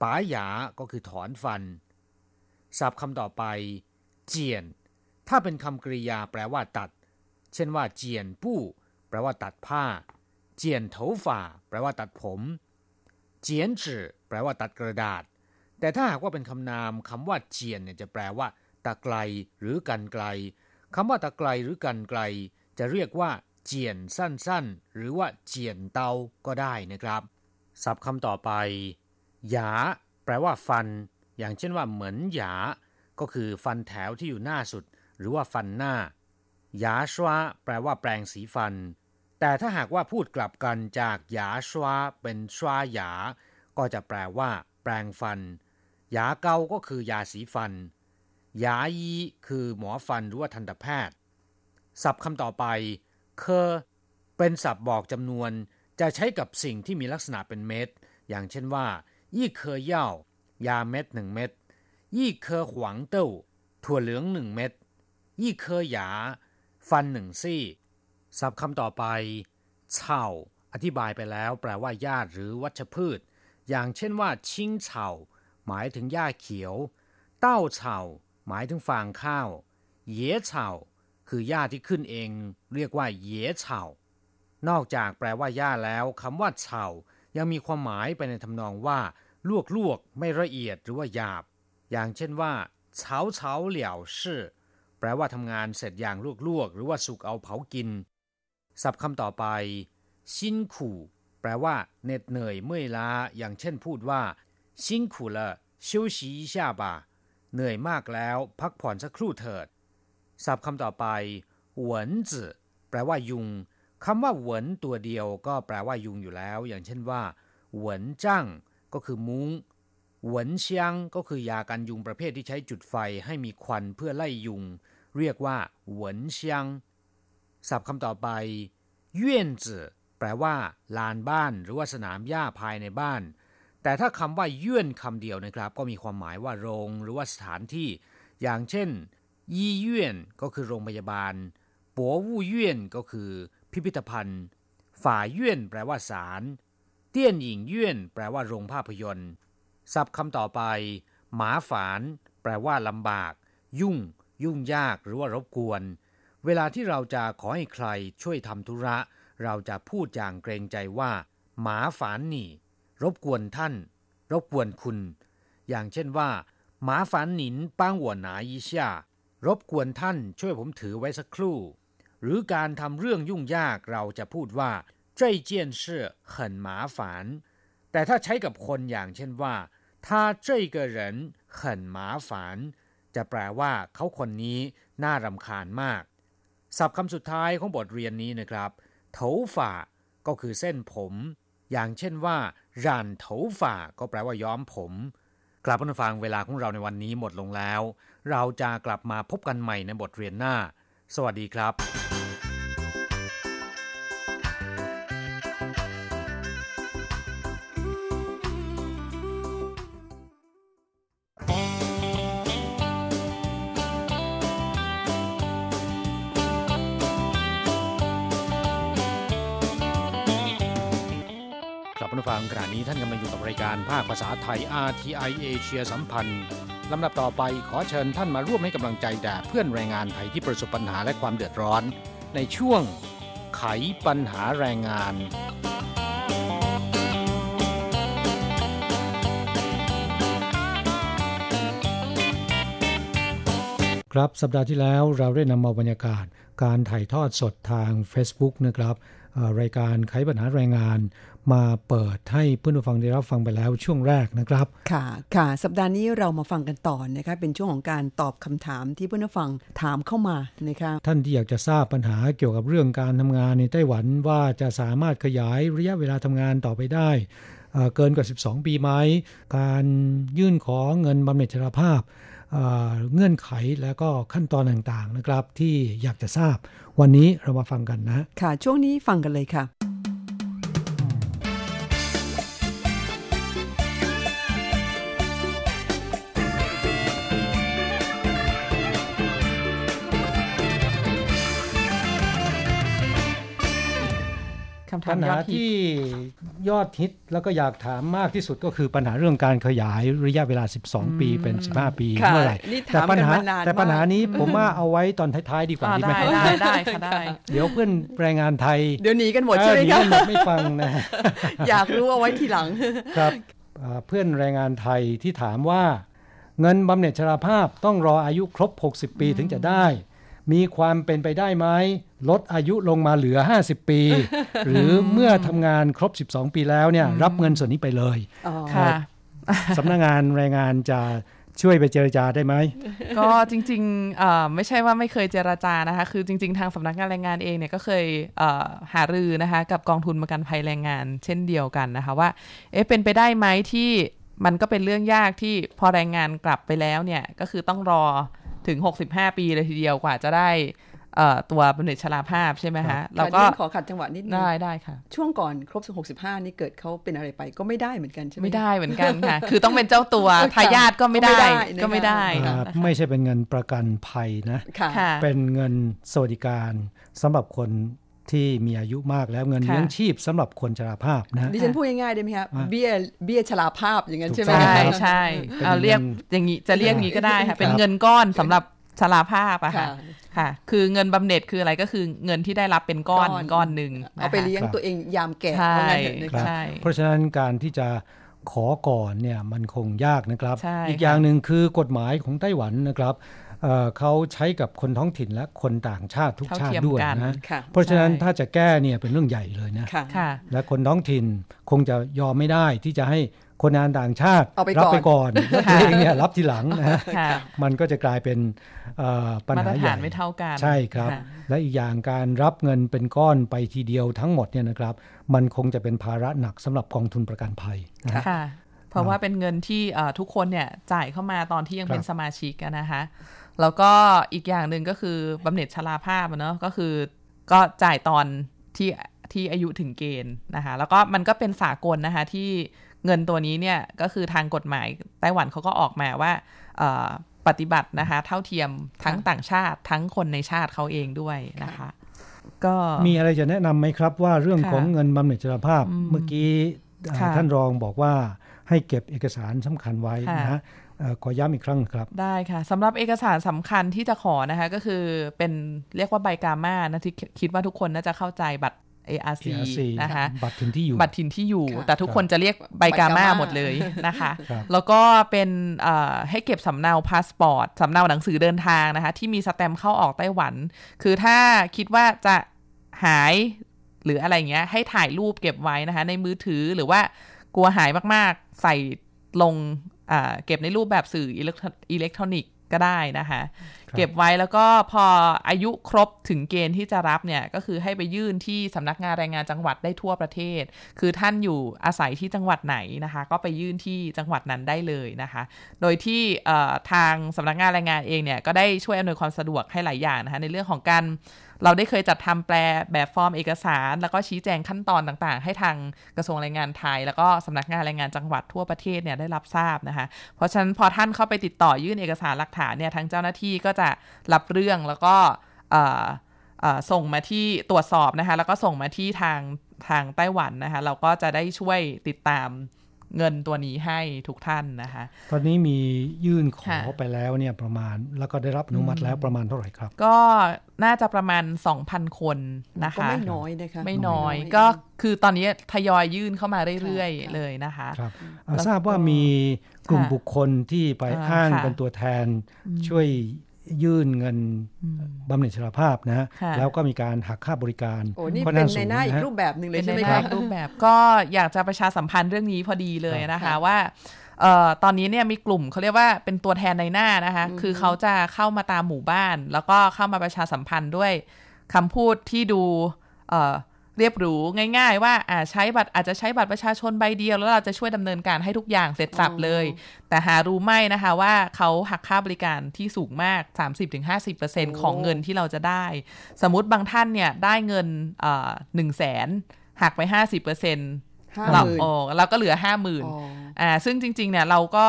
ป๋าหยาก็คือถอนฟันศัพท์คำต่อไป เจียน ถ้าเป็นคำกริยาแปลว่าตัด เช่นว่า เจียนปู้แปลว่าตัดผ้า เจียนโถฝ่าแปลว่าตัดผม เจียนจื่อแปลว่าตัดกระดาษ แต่ถ้าหากว่าเป็นคำนามคำว่าเจียนเนี่ยจะแปลว่าตะไกลหรือกันไกลคำว่าตะไกลหรือกันไกล จะเรียกว่า เจียนสั้นๆ หรือว่าเจียนเตาก็ได้นะครับ ศัพท์คำต่อไป หยา แปลว่าฟัน อย่างเช่นว่าเหมือนหยา ก็คือฟันแถวที่อยู่หน้าสุด หรือว่าฟันหน้า หยาชวาแปลว่าแปรงสีฟัน แต่ถ้าหากว่าพูดกลับกันจากหยาชวาเป็นชวาหยา ก็จะแปลว่า แปรงฟัน หยาเกาก็คือยาสีฟัน หยายีคือหมอฟันหรือว่าทันตแพทย์ศัพท์คำต่อไป เคอเป็นศัพท์บอกจำนวน จะใช้กับสิ่งที่มีลักษณะเป็นเม็ด อย่างเช่นว่า ยี่เคอเย่ายาเม็ดหนึ่งเม็ด ยี่เคอหวังเต้า ถั่วเหลืองหนึ่งเม็ด ยี่เคอหยา ฟันหนึ่งซี่ ศัพท์คำต่อไปเฉาอธิบายไปแล้วแปลว่าหญ้าหรือวัชพืช อย่างเช่นว่า ชิงเฉาหมายถึงหญ้าเขียว เต้าเฉาหมายถึงฟางข้าว เยเฉา คือหญ้าที่ขึ้นเอง เรียกว่าเย่เฉานอกจากแปลว่าหญ้าแล้วคำว่าเฉายังมีความหมายไปในทำนองว่า ลวกลวกไม่ละเอียดหรือว่าหยาบ อย่างเช่นว่าเฉาเฉาเหลี่ยวชื่อแปลว่าทำงานเสร็จอย่างลวกลวกหรือว่าสุกเอาเผากินศัพท์คำต่อไปชินขู่แปลว่าเหน็ดเหนื่อยเมื่อยล้า อย่างเช่นพูดว่าชินขู่ละชิวชีเหนื่อยมากแล้ว พักผ่อนสักครู่เถิด ศัพท์คำต่อไปหวนจื่อแปลว่ายุงคำว่าหวนตัวเดียวก็แปลว่ายุงอยู่แล้ว อย่างเช่นว่าหวนจ้างก็คือมุง้งหวนเชียงก็คือยากันยุงประเภทที่ใช้จุดไฟให้มีควันเพื่อไล่ยุง เรียกว่าหวนเชียงศัพท์คำต่อไปเย่นจื่อแปลว่า ลานบ้าน หรือว่าสนามหญ้าภายในบ้าน แต่ถ้าคำว่าเยื่นคำเดียวนะครับ ก็มีความหมายว่าโรง หรือว่าสถานที่ อย่างเช่น ยี่เย่นก็คือโรงพยาบาลปัววู่เย่นก็คือพิพิธภัณฑ์ ฝ่าเย่นแปลว่าศาล เตี้ยนหญิงเย่นแปลว่าโรงภาพยนตร์ศัพท์คำต่อไป หมาฝาน แปลว่าลำบาก ยุ่ง ยุ่งยากหรือว่ารบกวน เวลาที่เราจะขอให้ใครช่วยทำธุระ เราจะพูดอย่างเกรงใจว่า หมาฝานนี่ รบกวนท่าน รบกวนคุณ อย่างเช่นว่า หมาฝานหนินป้างหัวหนาอีช่า รบกวนท่านช่วยผมถือไว้สักครู่ หรือการทำเรื่องยุ่งยากเราจะพูดว่า这件事很麻烦แต่ถ้าใช้กับคนอย่างเช่นว่า他这个人很麻烦จะแปลว่าเขาคนนี้น่ารำคาญมาก ศัพท์คำสุดท้ายของบทเรียนนี้นะครับเถาฝ่าก็คือเส้นผม อย่างเช่นว่ารันเถาฝ่าก็แปลว่าย้อมผมกลับมาฟังเวลาของเราในวันนี้หมดลงแล้ว เราจะกลับมาพบกันใหม่ในบทเรียนหน้า สวัสดีครับับผู้ฟังขณะนี้ท่านกำลังอยู่กับรายการภาคภาษาไทย RTI Asia สัมพันธ์ ลำดับต่อไปขอเชิญท่านมาร่วมให้กำลังใจแด่เพื่อนแรงงานไทยที่ประสบปัญหาและความเดือดร้อน ในช่วงไขปัญหาแรงงาน ครับสัปดาห์ที่แล้วเราได้นำมาบรรยากาศ การถ่ายทอดสดทาง Facebook นะครับรายการไขปัญหาแรงงาน มาเปิดให้เพื่อนผู้ฟังได้รับฟังไปแล้วช่วงแรกนะครับ ค่ะ ค่ะ สัปดาห์นี้เรามาฟังกันต่อนะคะ เป็นช่วงของการตอบคำถามที่เพื่อนผู้ฟังถามเข้ามานะคะ ท่านที่อยากจะทราบปัญหาเกี่ยวกับเรื่องการทำงานในไต้หวันว่าจะสามารถขยายระยะเวลาทำงานต่อไปได้เอ่อเกินกว่า 12 ปีไหม การยื่นขอเงินบำเหน็จชราภาพเอ่อเงื่อนไขและก็ขั้นตอนต่างๆนะครับ ที่อยากจะทราบ วันนี้เรามาฟังกันนะ ค่ะ ช่วงนี้ฟังกันเลยค่ะ คำถาปัมญยอหาดฮิตที่ยอดฮิตแล้วก็อยากถามมากที่สุดก็คือปัญหาเรื่องการขยายระยะเวลา 12 ปีเป็น 15 ปีค่ะเมื่อไหร่นี่แต่ถามปัญกันหามานานแต่ปัญหามากนี้ผมว่าเอาไว้ตอนท้ายๆดีกว่าอ่าดีไหมได้ได้ได้ค่ะได้เดี๋ยวเพื่อนแรงงานไทย เดี๋ยวหนีกันหมดใช่ไหมเออคะนีกันหมดไม่ฟังนะอยากรู้เอาไว้ทีหลังครับอ่าเพื่อนแรงงานไทยที่ถามว่า เงินบำเหน็จชราภาพต้องรออายุครบ 60 ปีถึงจะได้ มีความเป็นไปได้ไหมลดอายุลงมาเหลือ 50 ปี หรือเมื่อทำงานครบ 12 ปีแล้วเนี่ยรับเงินส่วนนี้ไปเลยอ๋อค่ะสำนักงานแรงงานจะช่วยไปเจรจาได้ไหม ก็จริงๆเอ่อไม่ใช่ว่าไม่เคยเจราจานะคะ คือจริง ๆ ทางสำนักงานแรงงานเองเนี่ยก็เคยเอ่อหารือนะคะกับกองทุนประกันภัยแรงงาน เช่นเดียวกันนะคะว่า เอ๊ะเป็นไปได้ไหมที่มันก็เป็นเรื่องยากที่พอแรงงานกลับไปแล้วเนี่ยก็คือต้องรอ ถึง 65 ปีเลยทีเดียวกว่าจะได้เอ่อตัวบำเหน็จชราภาพใช่ไหมครัคะบแล้วก็ค่ะดิฉันขอขัดจังหวะนิดนึงได้ได้ค่ะ ช่วงก่อนครบ65 นี่เกิดเขาเป็นอะไรไปก็ไม่ได้เหมือนกันใช่ไหมไม่ได้เหมือนกันค่ะ คือต้องเป็นเจ้าตัวเออค่ะทายาทก็ไม่ได้ก็ก็ไม่ไม่ได้ได้นะคะอ่าไม่ใช่เป็นเงินประกันภัยนะค่ะค่ะเป็นเงินสวัสดิการสำหรับคน ที่มีอายุมากแล้วเงินค่ะเลี้ยงชีพสำหรับคนชราภาพนะดิฉันพูดง่ายๆได้ไหมครับอะเบี้ยเบี้ยชราภาพอย่างนั้นใช่ไหมถูกต้องใช่ครับใช่เป็นเอาเรียกเงินอย่างนี้จะเรียกอย่างนี้ก็ได้ค่ะคเป็นรับเงินก้อนสำหรับชราภาพอะค่ะค่ะค่ะคือเงินบำเหน็จคืออะไรก็คือเงินที่ได้รับเป็นก้อนก้อนก้อนหนึ่งเอาไปนะคะเลี้ยงครับตัวเองยามแก่ใช่ว่างั้นเถอะนะครัคะบใช่เพราะฉะนั้นการที่จะขอก่อนเนี่ยมันคงยากนะครับใช่อีกค่ะอย่างหนึ่งคือกฎหมายของไต้หวันนะครับ เอ่อเขาใช้กับคนท้องถิ่นและคนต่างชาติทุกเท่าชาติเทียมด้วยกันนะค่ะเพราะฉะนั้นใช่ถ้าจะแก้เนี่ยเป็นเรื่องใหญ่เลยนะค่ะค่ะและคนท้องถิ่นคงจะยอมไม่ได้ที่จะให้คนงานต่างชาติเอาไปรัก่อนไปก่อนแล้วตัวเองเนี่ยรับทีหลังนะค่ะมันก็จะกลายเป็นเอ่อปัญมาตหารใหฐาญ่นไม่เท่ากันใช่ครับค่ะและอีกอย่างการรับเงินเป็นก้อนไปทีเดียวทั้งหมดเนี่ยนะครับ มันคงจะเป็นภาระหนักสำหรับกองทุนประกันภัยนะค่ะเพราะว่าเป็นเงินที่เอ่อทุกคนเนี่ยจ่ายเข้ามาตอนที่ยังครับเป็นสมาชิกอะนะคะ แล้วก็อีกอย่างหนึ่งก็คือบำเหน็จชราภาพอะเนาะก็คือก็จ่ายตอนที่ที่อายุถึงเกณฑ์นะคะ แล้วก็มันก็เป็นสากลนะคะที่เงินตัวนี้เนี่ยก็คือทางกฎหมายไต้หวันเขาก็ออกมาว่าเอ่อปฏิบัตินะคะเท่าเทียมทั้งต่างชาติทั้งคนในชาติเขาเองด้วยนะคะ ก็มีอะไรจะแนะนำไหมครับว่าเรื่องค่ะของเงินบำเหน็จชราภาพอืมเมื่อกี้เอ่อค่ะท่านรองบอกว่าให้เก็บเอกสารสำคัญไว้ค่ะนะฮะเอ่อ ขอย้ำอีกครั้งครับ ได้ค่ะสำหรับเอกสารสำคัญที่จะขอนะคะก็คือเป็นเรียกว่าใบกามานะที่คิดว่าทุกคนน่าจะเข้าใจบัตร ARC ARC นะคะบัตรถิ่นที่อยู่บัตรถิ่นที่อยู่ค่ะแต่ทุกคนจะเรียกใบกามาใบกามาหมดเลยนะคะครับแล้วก็เป็นเอ่อให้เก็บสำเนาพาสปอร์ตสำเนาหนังสือเดินทางนะคะ ที่มีสแตมป์เข้าออกไต้หวัน คือถ้าคิดว่าจะหายหรืออะไรอย่างเงี้ย ให้ถ่ายรูปเก็บไว้นะคะ ในมือถือหรือว่ากลัวหายมากๆ ใส่ลงอ่า เก็บในรูปแบบสื่ออิเล็กทรอิเล็กทรอนิกส์ก็ได้นะคะครับเก็บไว้แล้วก็พออายุครบถึงเกณฑ์ที่จะรับเนี่ย ก็คือให้ไปยื่นที่สำนักงานแรงงานจังหวัดได้ทั่วประเทศ คือท่านอยู่อาศัยที่จังหวัดไหนนะคะ ก็ไปยื่นที่จังหวัดนั้นได้เลยนะคะ โดยที่เอ่อทางสำนักงานแรงงานเองเนี่ยก็ได้ช่วยอำนวยความสะดวกให้หลายอย่างนะคะในเรื่องของการ เราได้เคยจัดทำแปลแบบฟอร์มเอกสาร แล้วก็ชี้แจงขั้นตอนต่างๆ ให้ทางกระทรวงแรงงานไทย แล้วก็สำนักงานแรงงานจังหวัดทั่วประเทศเนี่ยได้รับทราบนะคะ เพราะฉะนั้นพอท่านเข้าไปติดต่อยื่นเอกสารหลักฐานเนี่ยทางเจ้าหน้าที่ก็จะรับเรื่องแล้วก็ส่งมาที่ตรวจสอบนะคะ แล้วก็ส่งมาที่ทางทางไต้หวันนะคะ เราก็จะได้ช่วยติดตาม เงินตัวนี้ให้ทุกท่านนะคะ ตอนนี้มียื่นขอค่ะไปแล้วเนี่ยประมาณแล้วก็ได้รับอนุมัติแล้วประมาณเท่าไหร่ครับ ก็น่าจะประมาณ 2,000 คนนะคะก็ไม่น้อยนะคะไม่น้อยไม่น้อยก็คือตอนนี้ทยอยยื่นเข้ามาเรื่อยๆเลยนะคะครับอ่าแล้วทราบว่ามีกลุ่มค่ะบุคคลที่ไปอ่าอ้างค่ะเป็นตัวแทนอืมช่วย ยื่นเงินบำเหน็จชราภาพนะฮะค่ะแล้วก็มีการหักค่าบริการโอ้นี่ค่เป็นข้งในหน้าอีสูงะกฮะรูปแบบหนึ่งเลยเป็นใช่ในไหมหคะลายรูปแบบก็อยากจะประชาสัมพันธ์เรื่องนี้พอดีเลยนะคะค่ะว่าเอ่อตอนนี้เนี่ยมีกลุ่มเขาเรียกว่าเป็นตัวแทนในหน้านะคะอือฮึคือเขาจะเข้ามาตามหมู่บ้าน แล้วก็เข้ามาประชาสัมพันธ์ด้วยคำพูดที่ดู เอ่อเรียบหรูง่าย ๆ ว่าอ่าใช้บัตรอาจจะใช้บัตรประชาชนใบเดียว แล้วเราจะช่วยดำเนินการให้ทุกอย่างเสร็จสับเลย แต่หารู้ไหมนะคะว่าเขาหักค่าบริการที่สูงมาก 30-50%ของเงินที่เราจะได้ สมมติบางท่านเนี่ยได้เงินหนึ่งแสนหักไป50%เปอร์เซ็นต์50,000เราโอ้เราก็เหลือ50,000อ๋ออ่าซึ่งจริง ๆ เนี่ยเราก็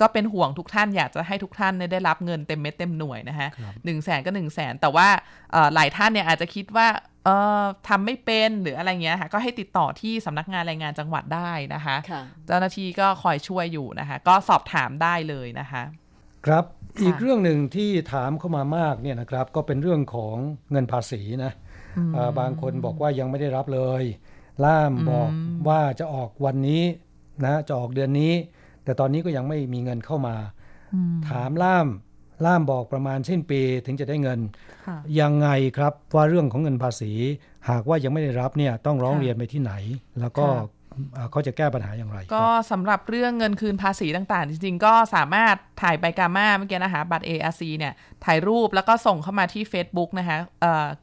ก็เป็นห่วงทุกท่านอยากจะให้ทุกท่านเนี่ยได้รับเงินเต็มเม็ดเต็มหน่วยนะฮะหนึ่งแสนก็หนึ่งแสนแต่ว่าเอ่อหลายท่านเนี่ยอาจจะคิดว่าเออทำไม่เป็นหรืออะไรเงี้ยค่ะ ก็ให้ติดต่อที่สำนักงานแรงงานจังหวัดได้นะคะค่ะเจ้าหน้าที่ก็คอยช่วยอยู่นะคะ ก็สอบถามได้เลยนะคะ ครับค่ะอีกเรื่องหนึ่งที่ถามเข้ามามากเนี่ยนะครับ ก็เป็นเรื่องของเงินภาษีนะเอ่อบางคนบอกว่ายังไม่ได้รับเลย ล่ามบอกว่าจะออกวันนี้นะจะออกเดือนนี้ แต่ตอนนี้ก็ยังไม่มีเงินเข้ามา ถามล่ามล่ามบอกประมาณสิ้นปีถึงจะได้เงินค่ะยังไงครับว่าเรื่องของเงินภาษี หากว่ายังไม่ได้รับเนี่ยต้องร้องค่ะเรียนไปที่ไหน แล้วก็ค่ะ เขาจะแก้ปัญหาอย่างไรคก็รับสำหรับเรื่องเงินคืนภาษีต่างๆ จริงๆ ก็สามารถถ่ายใบกามาเมื่อกี้นะคะ บัตร ARC เนี่ย ถ่ายรูปแล้วก็ส่งเข้ามาที่ Facebook นะคะ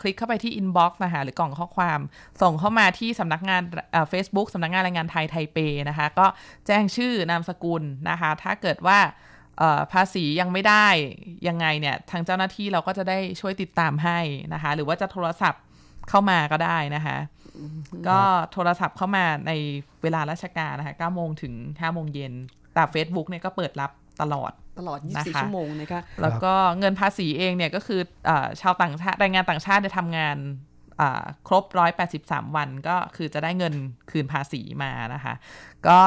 คลิกเข้าไปที่ Inbox นะคะหรือกล่องข้อความ ส่งเข้ามาที่สำนักงานเอ่อ Facebook สำนักงานแรงงานไทยไทเปนะคะ ก็แจ้งชื่อนามสกุลนะคะ ถ้าเกิดว่าภาษียังไม่ได้ยังไงเนี่ย ทางเจ้าหน้าที่เราก็จะได้ช่วยติดตามให้นะคะ หรือว่าจะโทรศัพท์เข้ามาก็ได้นะคะ ก็โทรศัพท์เข้ามาในเวลาราชการนะคะ9โมงถึง5โมงเย็น แต่ Facebook เนี่ยก็เปิดรับตลอดตลอดนะ24คะชั่วโมงนะคะ แล้วก็เงินภาษีเองเนี่ยก็คืออาชาวต่างชาติแรงงานต่างชาติได้ทำงานอ่าครบ 183 วันก็คือจะได้เงินคืนภาษีมานะคะ ก็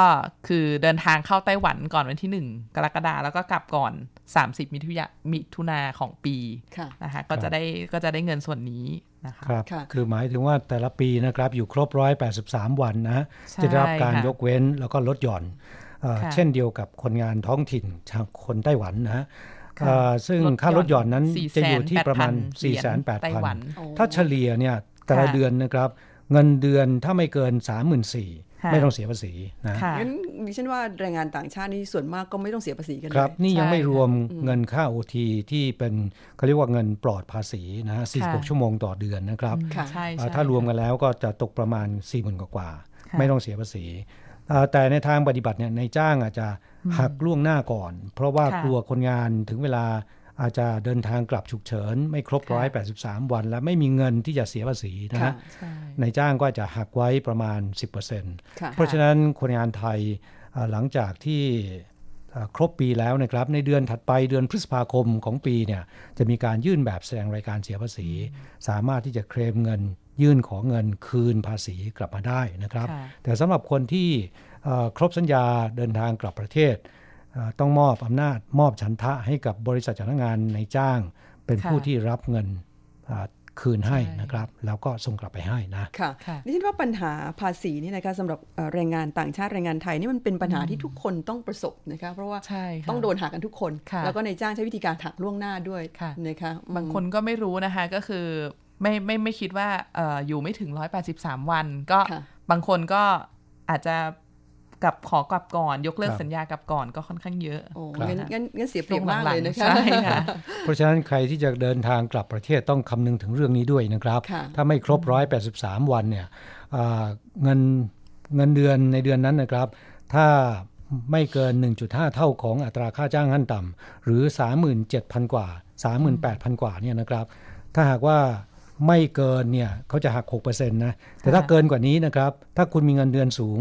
คือเดินทางเข้าไต้หวันก่อนวันที่ 1 กรกฎาแล้วก็กลับก่อน 30 มิถุยามิถุนาของปีค่ะนะคะก็จะได้ก็จะได้เงินส่วนนี้ นะคะครับค่ะคือหมายถึงว่าแต่ละปีนะครับอยู่ครบ183วันนะใช่จะได้รับการค่ะยกเว้นแล้วก็ลดหย่อนเอ่อค่ะเช่นเดียวกับคนงานท้องถิ่นชาวคนไต้หวันนะฮะค่ะเอ่อซึ่งลดหย่อนค่าลดหย่อนนั้น400,000จะอยู่ที่ประมาณเหรียญไต้หวัน4,800,000 ถ้าเฉลี่ยเนี่ยแต่ละค่ะเดือนนะครับ เงินเดือนถ้าไม่เกิน 34,000ค่ะ ไม่ต้องเสียภาษีนะค่ะงั้นดิฉันว่าแรงงานต่างชาตินี่ส่วนมากก็ไม่ต้องเสียภาษีกันเลยครับ นี่ยังใช่ไม่รวมอืมเงินค่าโอทีที่เป็นเขาเรียกว่าเงินปลอดภาษีนะฮะค่ะ46 ชั่วโมงต่อเดือนนะครับค่ะใช่อ่าใช่ถ้ารวมกันแล้วก็จะตกประมาณ 4 0,000 กว่ากว่าๆค่ะไม่ต้องเสียภาษีอ่าแต่ในทางปฏิบัติเนี่ยในายจ้างอาจจะหักล่วงหน้าก่อน เพราะว่าค่ะกลัวคนงานถึงเวลา อาจจะเดินทางกลับฉุกเฉิน ไม่ครบค่ะ183วัน และไม่มีเงินที่จะเสียภาษีนะค่ะฮะใช่นายจ้างก็จะหักไว้ประมาณ 10%ค่ะเพราะฉะนั้นคนงานไทยอ่าหลังจากที่อ่าครบปีแล้วนะครับ ในเดือนถัดไปเดือนพฤษภาคมของปีเนี่ยจะมีการยื่นแบบแสดงรายการเสียภาษี สามารถที่จะเคลมเงินยื่นขอเงินคืนภาษีกลับมาได้นะครับค่ะแต่สำหรับคนที่เอ่อครบสัญญาเดินทางกลับประเทศเอ่อ ต้องมอบอำนาจมอบฉันทะให้กับบริษัทจ้างงานในจ้าง เป็นค่ะผู้ที่รับเงินอ่าคืนให้ใช่นะครับ แล้วก็ส่งกลับไปให้นะค่ะค่ะดิฉันว่าปัญหาภาษีนี่นะคะสำหรับเอ่อแรงงานต่างชาติแรงงานไทยนี่มันเป็นปัญหาที่ทุกคนต้องประสบนะคะเพราะว่าใช่ค่ะต้องโดนหักกันทุกคนค่ะแล้วก็ในจ้างใช้วิธีการหักล่วงหน้าด้วยค่ะนะคะบางคนก็ไม่รู้นะคะก็คือไม่ไม่ไม่คิดว่าเอ่ออยู่ไม่ถึง 183 วัน ก็ค่ะบางคนก็อาจจะ กลับขอกลับก่อน ยกเลิกครับสัญญากลับก่อนก็ค่อนข้างเยอะโอ้ครับงั้นงั้นงั้นเสียเปรียบมากเลยนะคะใช่ค่ะเพราะฉะนั้นใครที่จะเดินทางกลับประเทศต้องคำนึงถึงเรื่องนี้ด้วยนะครับค่ะถ้าไม่ครบ183วันเนี่ยอ่าเงินเงินเดือนในเดือนนั้นนะครับ ถ้าไม่เกิน 1.5 เท่าของอัตราค่าจ้างขั้นต่ำหรือ 37,000 กว่า 38,000 กว่าเนี่ยนะครับ ถ้าหากว่า ไม่เกินเนี่ยเขาจะหัก 6%นะ แต่ถ้าเกินกว่านี้นะครับ ถ้าคุณมีเงินเดือนสูง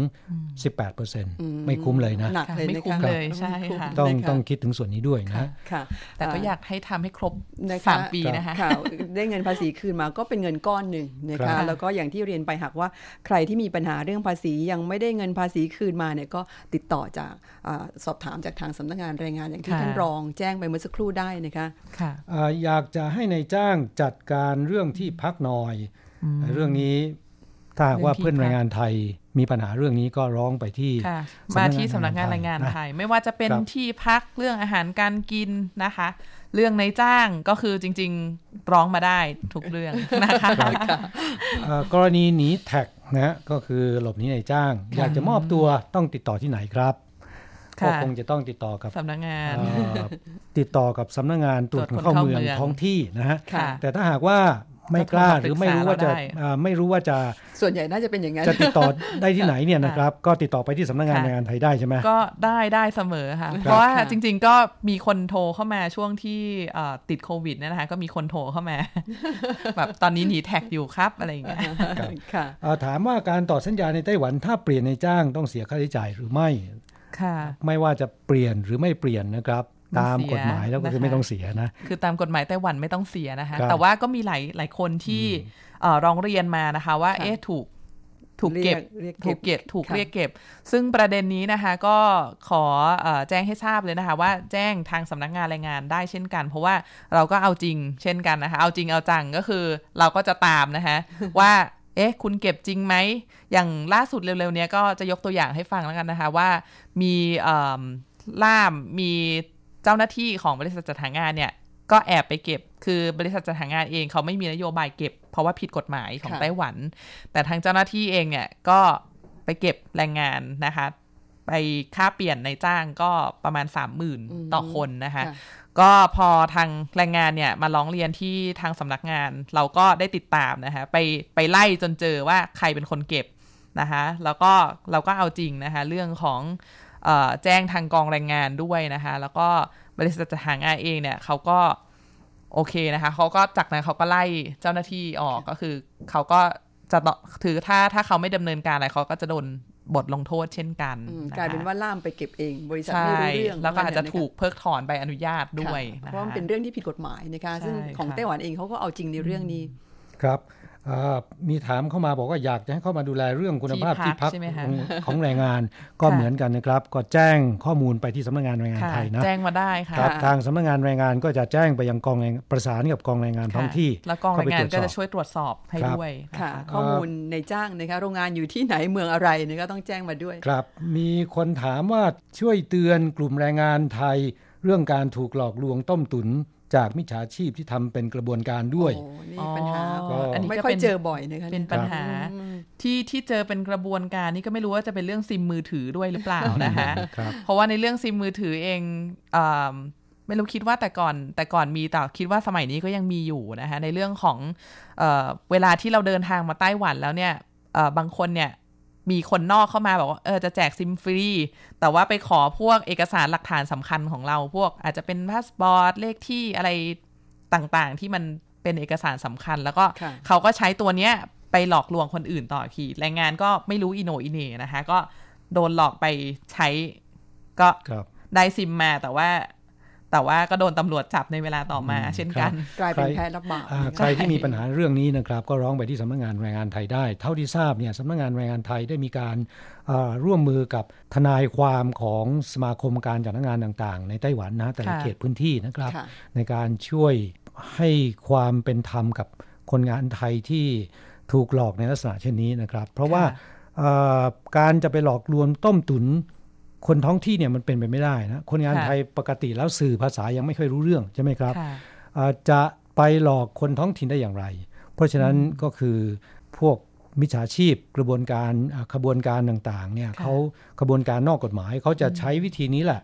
18%ไม่คุ้มเลยนะหนักเลยไม่นะคุ้มคะเลยใช่ค่ะต้องนะคะต้องคิดถึงส่วนนี้ด้วยนะค่ะ แต่ก็อยากให้ทำให้ครบนะคะสามปีนะคะค่ะได้เงินภาษีคืนมาก็เป็นเงินก้อนหนึ่งนะครัคะบแล้วก็อย่างที่เรียนไปหากว่าใครที่มีปัญหาเรื่องภาษียังไม่ได้เงินภาษีคืนมาเนี่ยก็ติดต่อจากอาสอบถามจากทางสำนักงานแรงงานอย่างที่ค่ะท่านรองแจ้งไปเมื่อสักครู่ได้นะคะค่ะอ่าอยากจะให้ในายจ้างจัดการเรื่องที่พักหน่อย เรื่องนี้ถ้าหากว่าเรื่องที่เพื่อนแรงงานไทยมีปัญหาเรื่องนี้ก็ร้องไปที่ค่ะมาที่สำนักงานแรงงานไทย ไม่ว่าจะเป็นครับที่พักเรื่องอาหารการกินนะคะ เรื่องในจ้างก็คือจริง ๆ ร้องมาได้ทุกเรื่องนะคะเอ่อกรณีหนีแท็กนะฮะก็คือหลบหนีนายจ้าง อยากจะมอบตัวต้องติดต่อที่ไหนครับก็ค่ะคงจะต้องติดต่อกับสำนักงานเอ่อติดต่อกับสำนักงานตรวจคนเข้าเมืองท้องที่นะฮะค่ะแต่ถ้าหากว่า ไม่กล้าก็หโทรมารือไม่รู้ว่าจะปรึกษาเราได้อ่าไม่รู้ว่าจะส่วนใหญ่น่าจะเป็นอย่างนั้นจะติดต่อได้ที่ไหนเนี่ยนะครับ ก็ติดต่อไปที่สำนักงานแรงงานไทยได้ใช่ไหมก็ได้ได้เสมอค่ะครับเพราะว่าจริง ๆ ก็มีคนโทรเข้ามาช่วงที่เอ่อติดโควิดเนี่ยนะคะก็มีคนโทรเข้ามาแบบตอนนี้หนีแท็กอยู่ครับอะไรอย่างเงี้ยค่ะอ่าถามว่าการต่อสัญญาในไต้หวันถ้าเปลี่ยนในจ้างต้องเสียค่าใช้จ่ายหรือไม่ค่ะไม่ว่าจะเปลี่ยนหรือไม่เปลี่ยนนะครับไม่ ตามเสียกฎหมายแล้วก็คือนะคะไม่ต้องเสียนะ คือตามกฎหมายไต้หวันไม่ต้องเสียนะคะครับแต่ว่าก็มีหลายหลายคนที่เอ่อร้องเรียนมานะคะว่าค่ะเอ๊ะถูกถูกเก็บเรียกเรีถูยกกเก็บเก็บถูกค่ะเรียกเก็บ ซึ่งประเด็นนี้นะคะก็ขอเอ่อแจ้งให้ทราบเลยนะคะว่าแจ้งทางสำนักงานแรงงานได้เช่นกัน เพราะว่าเราก็เอาจริงเช่นกันนะคะ เอาจริงเอาจังก็คือเราก็จะตามนะคะว่าเอ๊ะ คุณเก็บจริงไหม อย่างล่าสุดเร็วๆ เนี้ยก็จะยกตัวอย่างให้ฟังแล้วกันนะคะ ว่ามีเอิ่มล่ามมี เจ้าหน้าที่ของบริษัทจัดหางานเนี่ยก็แอบไปเก็บ คือบริษัทจัดหางานเองเขาไม่มีนโยบายเก็บ เพราะว่าผิดกฎหมายของค่ะไต้หวัน แต่ทางเจ้าหน้าที่เองเนี่ยก็ไปเก็บแรงงานนะคะ ไปค่าเปลี่ยนในจ้างก็ประมาณ30,000ต่อคนนะคะค่ะก็พอทางแรงงานเนี่ยมาร้องเรียนที่ทางสำนักงาน เราก็ได้ติดตามนะคะ ไปไปไล่จนเจอว่าใครเป็นคนเก็บนะคะ แล้วก็เราก็เอาจริงนะคะ เรื่องของเออ แจ้งทางกองแรงงานด้วยนะคะ แล้วก็บริษัทจัดหางานเองเนี่ยเขาก็โอเคนะคะเขาก็จากนั้นเขาก็ไล่เจ้าหน้าที่ออกก็คือเขาก็จะต้องถือถ้าถ้าเขาไม่ดำเนินการอะไรเขาก็จะโดนบทลงโทษเช่นกันอืมะคะกลายเป็นว่าล่ามไปเก็บเอง บริษัทใช่ไม่รู้เรื่องแล้วก็อาจจะว่ย่งนั้นนคถูกเพิกถอนใบอนุญาตด้วยค่ะนะเพราะคะมันเป็นเรื่องที่ผิดกฎหมายนะคะซึ่งใช่ของค่ะไต้หวันเองเขาก็เอาจริงในเรื่องนี้ครับอ่า มีถามเข้ามาบอกว่าอยากจะให้เข้ามาดูแลเรื่องคุณภาพที่ที่พัพักกใช่ไหมคะของของแรงงานก็ค่ะเหมือนกันนะครับ ก็แจ้งข้อมูลไปที่สำนักงานแรงงานค่ะไทยนะแจ้งมาได้ค่ะครับทางสำนักงานแรงงานก็จะแจ้งไปยังกองแรงประสานกับกองแรงงานท้องที่ แล้วกองแรงงานก็เข้ไปตรจะสอบช่วยตรวจสอบให้ครับด้วยนะค่ะคะข้อมูลในจ้างนะคะโรงงานอยู่ที่ไหนเมืองอะไรเนี่ยก็ต้องแจ้งมาด้วยครับ มีคนถามว่าช่วยเตือนกลุ่มแรงงานไทย เรื่องการถูกหลอกลวงต้มตุน จากมิจฉาชีพที่ทำเป็นกระบวนการด้วยโอ้นี่ปัญหาอ๋ออันนี้ไม่ก็ค่อยเป็นเจอบ่อยนะคะเป็นปัญหาอืมที่ที่เจอเป็นกระบวนการนี่ก็ไม่รู้ว่าจะเป็นเรื่องซิมมือถือด้วยหรือเปล่านะคะครับเพราะว่าในเรื่องซิมมือถือเองอ่าไม่รู้คิดว่าแต่ก่อนแต่ก่อนมีแต่คิดว่าสมัยนี้ก็ยังมีอยู่นะคะในเรื่องของเออเวลาที่เราเดินทางมาไต้หวันแล้วเนี่ยเอ่อบางคนเนี่ย มีคนนอกเข้ามาบอกว่าเออจะแจกซิมฟรี แต่ว่าไปขอพวกเอกสารหลักฐานสำคัญของเรา พวกอาจจะเป็นพาสปอร์ตเลขที่อะไรต่างๆ ที่มันเป็นเอกสารสำคัญ แล้วก็ค่ะเขาก็ใช้ตัวเนี้ยไปหลอกลวงคนอื่นต่ออีกทีแรงงานก็ไม่รู้อีโหนอีเหน่นะคะ ก็โดนหลอกไปใช้ก็ครับได้ซิมมาแต่ว่า แต่ว่าก็โดนตำรวจจับในเวลาต่อมา เช่นกัน กลายเป็นใครแพ้รับบาปอ่าใครที่มีปัญหาเรื่องนี้นะครับ ก็ร้องไปที่สำนักงานแรงงานไทยได้ เท่าที่ทราบเนี่ยสำนักงานแรงงานไทยได้มีการอ่าร่วมมือกับทนายความของสมาคมการจัดงานต่าง ๆ ในไต้หวันนะแต่ละค่ะเขตพื้นที่นะครับค่ะในการช่วยให้ความเป็นธรรมกับคนงานไทยที่ถูกหลอกในลักษณะเช่นนี้นะครับ เพราะว่าค่ะเอ่อการจะไปหลอกลวงต้มตุน คนท้องที่เนี่ยมันเป็นไปไม่ได้นะคนงานค่ะไทยปกติแล้วสื่อภาษายังไม่ค่อยรู้เรื่องใช่ไหมครับค่ะอ่าจะไปหลอกคนท้องถิ่นได้อย่างไร เพราะฉะนั้นก็คือพวกมิจฉาชีพกระบวนการอ่าขบวนการต่างๆเนี่ยค่ะเขาขบวนการนอกกฎหมายเขาจะใช้วิธีนี้แหละ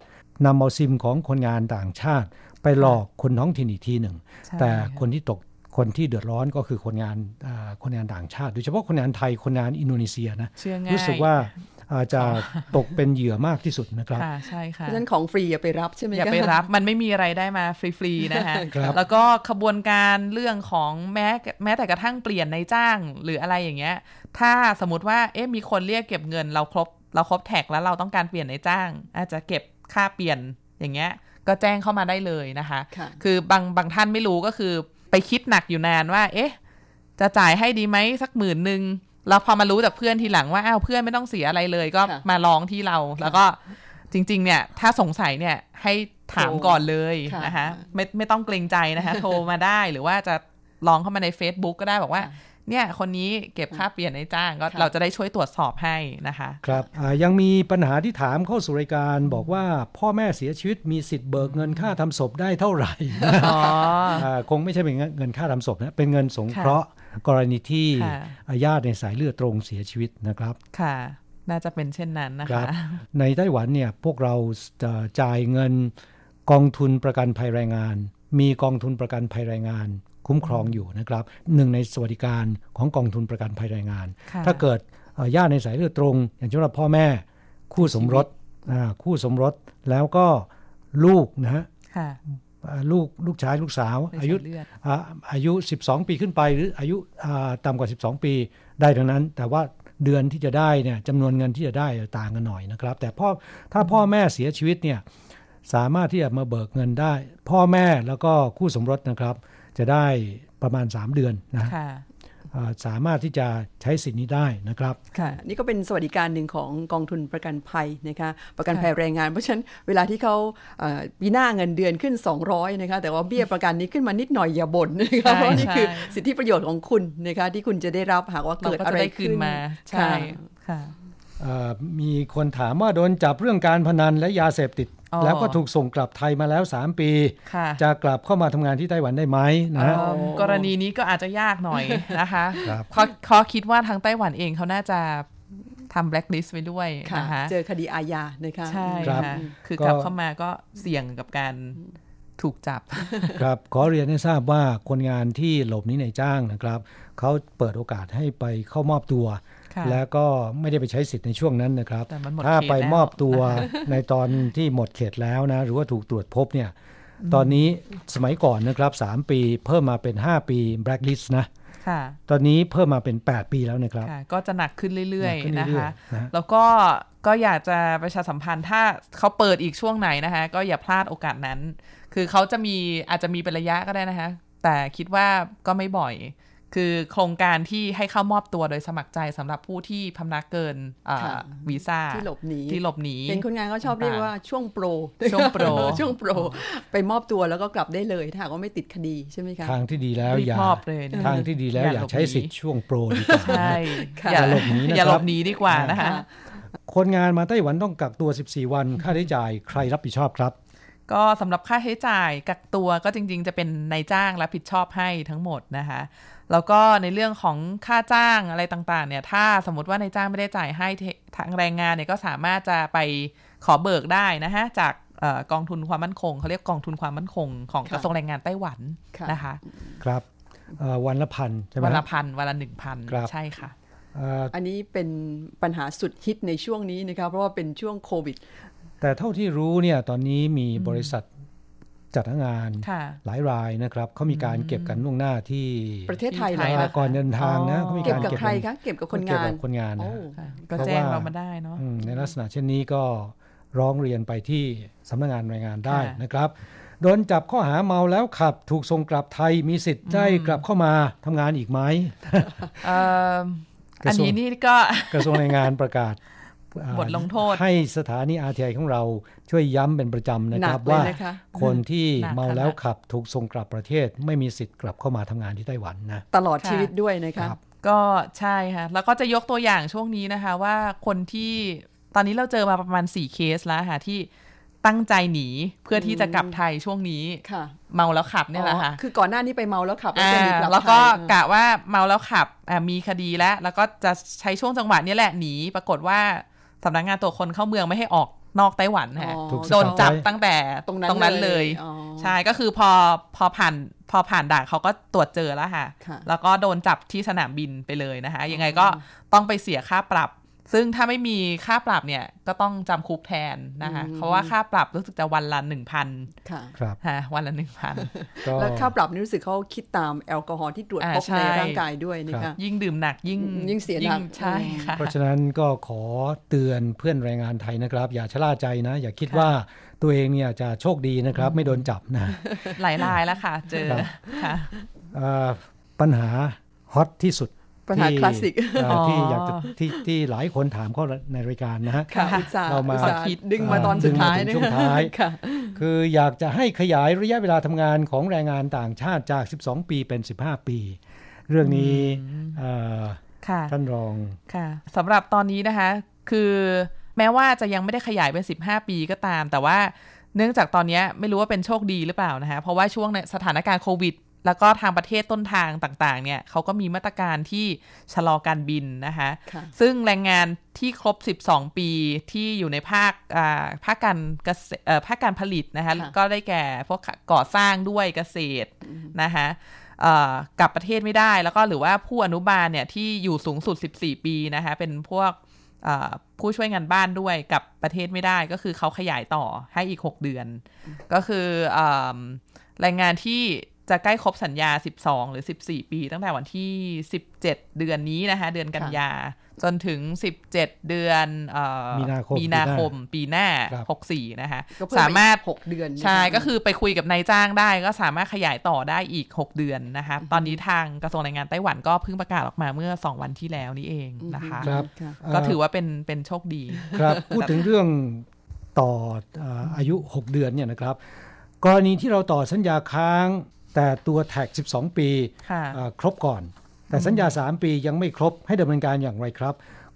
นำเอาซิมของคนงานต่างชาติ ไปหลอกคนท้องถิ่นอีกทีหนึ่งใช่แต่คนที่ตกคนที่เดือดร้อนก็คือคนงานอ่าคนงานต่างชาติ โดยเฉพาะคนงานไทยคนงานอินโดนีเซียนะเชื่อง่ายรู้สึกว่าอา จจะตกเป็นเหยื่อมากที่สุดนะครับค่ะใช่เพค่ะราะฉะนั้นของฟรีอย่าไปรับใช่ไหมอย่าคะไปรับมันไม่มีอะไรได้มาฟรีๆนะคะครับแล้วก็ขบวนการเรื่องของแม้แม้แต่กระทั่งเปลี่ยนในจ้างหรืออะไรอย่างเงี้ย ถ้าสมมติว่าเอ๊ะมีคนเรียกเก็บเงินเราครบเราครบแท็กแล้วเราต้องการเปลี่ยนในจ้าง อาจจะเก็บค่าเปลี่ยนอย่างเงี้ยก็แจ้งเข้ามาได้เลยนะคะค่ะคือบางบางท่านไม่รู้ก็คือไปคิดหนักอยู่นานว่า เอ๊ะ จะจ่ายให้ดีไหมสักหมื่นหนึ่ง แล้วพอมารู้จากเพื่อนทีหลังว่าอ้าวเพื่อนไม่ต้องเสียอะไรเลย ก็ค่ะมาร้องที่เรา แล้วก็จริง ๆ เนี่ย ถ้าสงสัยเนี่ยให้ถามโทรก่อนเลยค่ะนะคะไม่ไม่ต้องเกรงใจนะคะโทรมาได้หรือว่าจะลองเข้ามาใน Facebook ก็ได้บอกว่า เนี่ยคนนี้เก็บค่าเปลี่ยนในจ้างก็ค่ะเราจะได้ช่วยตรวจสอบให้นะคะครับอ่ายังมีปัญหาที่ถามเข้าสู่รายการบอกว่าพ่อแม่เสียชีวิตมีสิทธิ์เบิกเงินค่าทำศพได้เท่าไหร่อ๋อาคงไม่ใช่เป็นเงินค่าทำศพนะเป็นเงินสงเคราะห์กรณีที่ค่ะญาติในสายเลือดตรงเสียชีวิตนะครับค่ะน่าจะเป็นเช่นนั้นนะครัคะบในไต้หวันเนี่ยพวกเราจะจ่ายเงินกองทุนประกันภัยแรงงาน มีกองทุนประกันภัยแรงงาน คุ้มครองอยู่นะครับหนึ่งในสวัสดิการของกองทุนประกันภัยแรงงานค่ะถ้าเกิดเอ่อญาติในสายเลือดตรง อย่างเช่นว่าพ่อแม่คู่สมรสอ่าคู่สมรสแล้วก็ลูกนะฮะค่ะอ่าลูกลูกชายลูกสาวในอายุสายเลือดอ่าอายุ 12 ปีขึ้นไป หรืออายุอ่าต่ำกว่า 12 ปีได้ทั้งนั้น แต่ว่าเดือนที่จะได้เนี่ยจำนวนเงินที่จะได้ต่างกันหน่อยนะครับ แต่พ่อถ้าพ่อแม่เสียชีวิตเนี่ยสามารถที่จะมาเบิกเงินได้ พ่อแม่แล้วก็คู่สมรสนะครับ จะได้ประมาณ 3 เดือนนะค่ะอ่าสามารถที่จะใช้สิทธิ์นี้ได้นะครับ ค่ะ นี่ก็เป็นสวัสดิการหนึ่งของกองทุนประกันภัยนะคะ ประกันภัยแรงงาน เพราะฉะนั้นเวลาที่เขาเอ่อปีหน้าเงินเดือนขึ้น 200นะคะ แต่ว่าเบี้ยประกันนี้ขึ้นมานิดหน่อยอย่าบ่นนะคะใช่เพราะนี่คือใช่สิทธิประโยชน์ของคุณนะคะที่คุณจะได้รับหากว่าเราเกิดก็อะจะไรได้คืขึ้นนมา ใช่ ค่ะค่ะเอ่อมีคนถามว่าโดนจับเรื่องการพนันและยาเสพติดอ๋อ แล้วก็ถูกส่งกลับไทยมาแล้ว 3 ปีค่ะจะกลับเข้ามาทำงานที่ไต้หวันได้ไหมนะฮะเอิ่มกรณีนี้ก็อาจจะยากหน่อยนะคะครับเพราะเขาคิดว่าทางไต้หวันเองเขาน่าจะทำแบล็คลิสต์ไว้ด้วยค่ะนะคะเจอคดีอาญานะคะใช่ครับค่ะคือก็กลับเข้ามาก็เสี่ยงกับการถูกจับ ครับ ขอเรียนให้ทราบว่าคนงานที่หลบหนี้ในจ้างนะครับ เขาเปิดโอกาสให้ไปเข้ามอบตัวค่ะ แล้วก็ไม่ได้ไปใช้สิทธิ์ในช่วงนั้นนะครับแต่มันหมดถ้าเขตไปแล้วมอบตัวในตอนที่หมดเขตแล้วนะ หรือว่าถูกตรวจพบเนี่ย ตอนนี้สมัยก่อนนะครับ 3 ปี เพิ่มมาเป็น 5 ปี blacklist นะค่ะตอนนี้เพิ่มมาเป็น 8 ปีแล้วนะครับค่ะก็จะหนักขึ้นเรื่อยหนักขึ้นๆนะเรื่อยคะๆนะแล้วก็ก็อยากจะประชาสัมพันธ์ถ้าเขาเปิดอีกช่วงไหนนะคะ ก็อย่าพลาดโอกาสนั้น คือเขาจะมีอาจจะมีเป็นระยะก็ได้นะคะ แต่คิดว่าก็ไม่บ่อย คือโครงการที่ให้เข้ามอบตัวโดยสมัครใจสำหรับผู้ที่พำนักเกินอ่าค่ะวีซ่าที่หลบหนีที่หลบหนีเห็นคนงานก็ชอบเรียกว่าช่วงโปร ช่วงโปร ช่วงโปร ไปมอบตัวแล้วก็กลับได้เลยถ้าหากว่าไม่ติดคดีใช่ไหมคะทางที่ดีแล้วรีบอย่ามอบเลยนะทางที่ดีแล้วอย่าอย่าหลบใช้หนีสิทธิ์ช่วงโปรดีกว่าใช่ค่ะอย่าหลบหนีนะครับอย่าหลบหนีดีกว่านะคะ คนงานมาไต้หวันต้องกักตัว 14 วัน ค่าใช้จ่ายใครรับผิดชอบครับก็สำหรับค่าใช้จ่ายกักตัวก็จริง ๆ จะเป็นนายจ้างรับผิดชอบให้ทั้งหมดนะคะ แล้วก็ในเรื่องของค่าจ้างอะไรต่างๆ เนี่ย ถ้าสมมติว่านายจ้างไม่ได้จ่ายให้เททางแรงงานเนี่ยก็สามารถจะไปขอเบิกได้นะฮะจากเออกองทุนความมั่นคงเขาเรียกกองทุนความมั่นคงของค่ะกระทรวงแรงงานไต้หวันค่ะนะคะ ครับเอ่อวันละพันใช่ไหมวันฮละพันวันละหนึ่งพันครับใช่ค่ะเอ่ออันนี้เป็นปัญหาสุดฮิตในช่วงนี้นะคะเพราะว่าเป็นช่วงโควิด แต่เท่าที่รู้เนี่ยตอนนี้มีบริษัท จัดหางานค่ะหลายรายนะครับเขามีการเก็บกันล่วงหน้าที่ประเทศไทยเหรที่อไทยคะก่อนเดินทางนะอ๋อเขามีเก็บการกับเก็บใครเงินคะเก็บกับคนเก็บงานกับคนงานนะโอ้ค่ะก็แจ้งเรามาได้เนาะอืมในลักษณะเช่นนี้ก็ร้องเรียนไปที่สำนักงานแรงงานได้ค่ะนะครับโดนจับข้อหาเมาแล้วขับ ถูกส่งกลับไทยมีสิทธิ์ได้กลับเข้ามาทำงานอีกไหมเอ่อกอัระนทรวงนี้นี่ก็กระทรวงแรงงานประกาศอ่า บทลงโทษ ให้สถานีอาทีไอของเราช่วยย้ำเป็นประจำนะครัหนักเลยบว่านะคะคนที่หนักเมาค่ะแล้วขับถูกส่งกลับประเทศ ไม่มีสิทธิ์กลับเข้ามาทำงานที่ไต้หวันนะตลอดค่ะชีวิตด้วยนะคะครับก็ใช่ค่ะ แล้วก็จะยกตัวอย่างช่วงนี้นะคะว่าคนที่ตอนนี้เราเจอมาประมาณ 4 เคสแล้วค่ะที่ตั้งใจหนีเพื่อที่จะกลับไทยช่วงนี้ค่ะ เมาแล้วขับเนี่ยแหละค่ะอ๋อคือก่อนหน้านี้ไปเมาแล้วขับ แล้วอ่าจะหนีกลับแล้วก็ไทยกะว่าเมาแล้วขับอ่ามีคดีแล้ว แล้วก็จะใช้ช่วงจังหวะนี้แหละหนีปรากฏว่า สำนักงานตัวจคนเข้าเมืองไม่ให้ออกนอกไต้หวันค่ะอ๋อถูกโดนจับไว้ตั้งแต่ตรงนั้นเลยอ๋อใช่ก็คือพอพอผ่านพอผ่านด่านเขาก็ตรวจเจอแล้วค่ะค่ะ แล้วก็โดนจับที่สนามบินไปเลยนะคะ ยังไงก็ต้องไปเสียค่าปรับ ซึ่งถ้าไม่มีค่าปรับเนี่ยก็ต้องจำคุกแทนนะคะอืมเพราะว่าค่าปรับรู้สึกจะวันละหนึ่งพันค่ะครับฮะวันละหนึ่งพันก็แล้วค่าปรับนี่รู้สึกเขาคิดตามแอลกอฮอล์ที่ตรวจอ่าพบใช่ในร่างกายด้วยนี่ครัค่ะบยิ่งดื่มหนักยิ่งยิ่งเสียหนักใช่ค่ะเพราะฉะนั้นก็ขอเตือนเพื่อนแรงงานไทยนะครับ อย่าชะล่าใจนะ อย่าคิดว่าตัวเองเนี่ยจะโชคดีนะครับ ไม่โดนจับนะหลายรายแล้วค่ะ เจอครับค่ะเอ่อปัญหาฮอตที่สุด ปัญหาที่คลาสสิกเอ่อที่อยากจะที่ที่หลายคนถามเข้าในรายการนะฮะค่ะอุตส่าห์เรามาอุตส่าห์ดึงมาตอนสุดท้ายดึงมาถึงนะช่วงท้ายค่ะคืออยากจะให้ขยายระยะเวลาทำงานของแรงงานต่างชาติจาก 12 ปีเป็น 15 ปี เรื่องนี้เอ่อค่ะท่านรองค่ะสำหรับตอนนี้นะคะ คือแม้ว่าจะยังไม่ได้ขยายเป็น 15 ปีก็ตาม แต่ว่าเนื่องจากตอนนี้ไม่รู้ว่าเป็นโชคดีหรือเปล่านะคะเพราะว่าช่วงในสถานการณ์โควิด แล้วก็ทางประเทศต้นทางต่างๆ เนี่ยเขาก็มีมาตรการที่ชะลอการบินนะคะค่ะซึ่งแรงงานที่ครบ 12 ปีที่อยู่ในภาคอ่าภาคการเกษเอ่อภาคการผลิตนะคะค่ะก็ได้แก่พวกก่อสร้างด้วยเกษตรนะคะเอ่อกลับประเทศไม่ได้แล้วก็หรือว่าผู้อนุบาลเนี่ยที่อยู่สูงสุด 14 ปีนะคะเป็นพวกเอ่อผู้ช่วยงานบ้านด้วยกลับประเทศไม่ได้ก็คือเขาขยายต่อให้อีก 6 เดือน ก็คือเอมแรงงานที่ จะใกล้ครบสัญญา 12 หรือ 14 ปี ตั้งแต่วันที่ 17 เดือนนี้นะคะ เดือนกันยา จนถึง 17 เดือนเอ่อมีนาคมมีนาคมปีหน้าครับ64 นะคะก็เพิ่มสามารถไปอีกหกเดือนนะคะใช่ ก็คือไปคุยกับนายจ้างได้ ก็สามารถขยายต่อได้อีก 6 เดือนนะคะ ตอนนี้ทางกระทรวงแรงงานไต้หวันก็เพิ่งประกาศออกมาเมื่อ 2 วันที่แล้วนี่เองนะคะครับก็ถือว่าเป็นเป็นโชคดี ครับ พูดถึงเรื่องต่อเอ่ออายุ 6 เดือนเนี่ยนะครับ กรณีที่เราต่อสัญญาค้าง แต่ตัวแท็ก 12 ปีค่ะเอ่อครบก่อน แต่สัญญา 3 ปียังไม่ครบให้ดำเนินการอย่างไรครับ